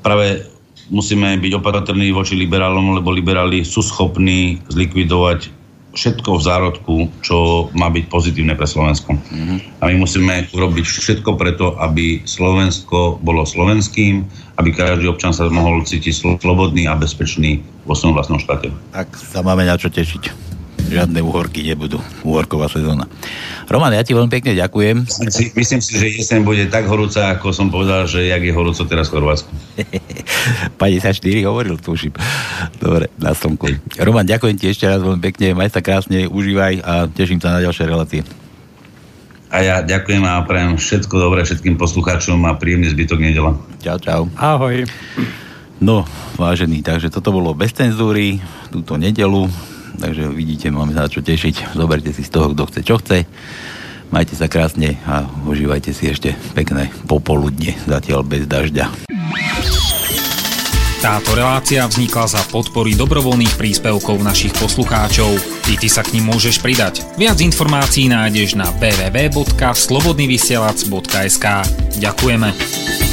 [SPEAKER 3] práve musíme byť opatrní voči liberálom, lebo liberáli sú schopní zlikvidovať všetko v zárodku, čo má byť pozitívne pre Slovensko. Mm-hmm. A my musíme urobiť všetko preto, aby Slovensko bolo slovenským, aby každý občan sa mohol cítiť slobodný a bezpečný vo svojom vlastnom štáte.
[SPEAKER 1] Tak sa máme na čo tešiť žiadne uhorky nebudú. Uhorková sezóna. Roman, ja ti veľmi pekne ďakujem.
[SPEAKER 3] Myslím si, že jeseň bude tak horúca, ako som povedal, že jak je horúco teraz v Chorvátsku. <laughs>
[SPEAKER 1] 54 hovoril, tuším. Dobre, na slnku. Roman, ďakujem ti ešte raz veľmi pekne, maj sa krásne, užívaj a teším sa na ďalšie relácie.
[SPEAKER 3] A ja ďakujem a prajem všetko dobré všetkým poslucháčom a príjemný zbytok nedela.
[SPEAKER 1] Čau, čau.
[SPEAKER 2] Ahoj.
[SPEAKER 1] No, vážený, takže toto bolo bez cenzúry, túto nedelu. Takže vidíte, máme sa na čo tešiť. Zoberte si z toho, kto chce, čo chce. Majte sa krásne a užívajte si ešte pekné popoludne, zatiaľ bez dažďa.
[SPEAKER 7] Táto relácia vznikla za podpory dobrovoľných príspevkov našich poslucháčov. I ty sa k ním môžeš pridať. Viac informácií nájdeš na www.slobodnyvysielac.sk Ďakujeme.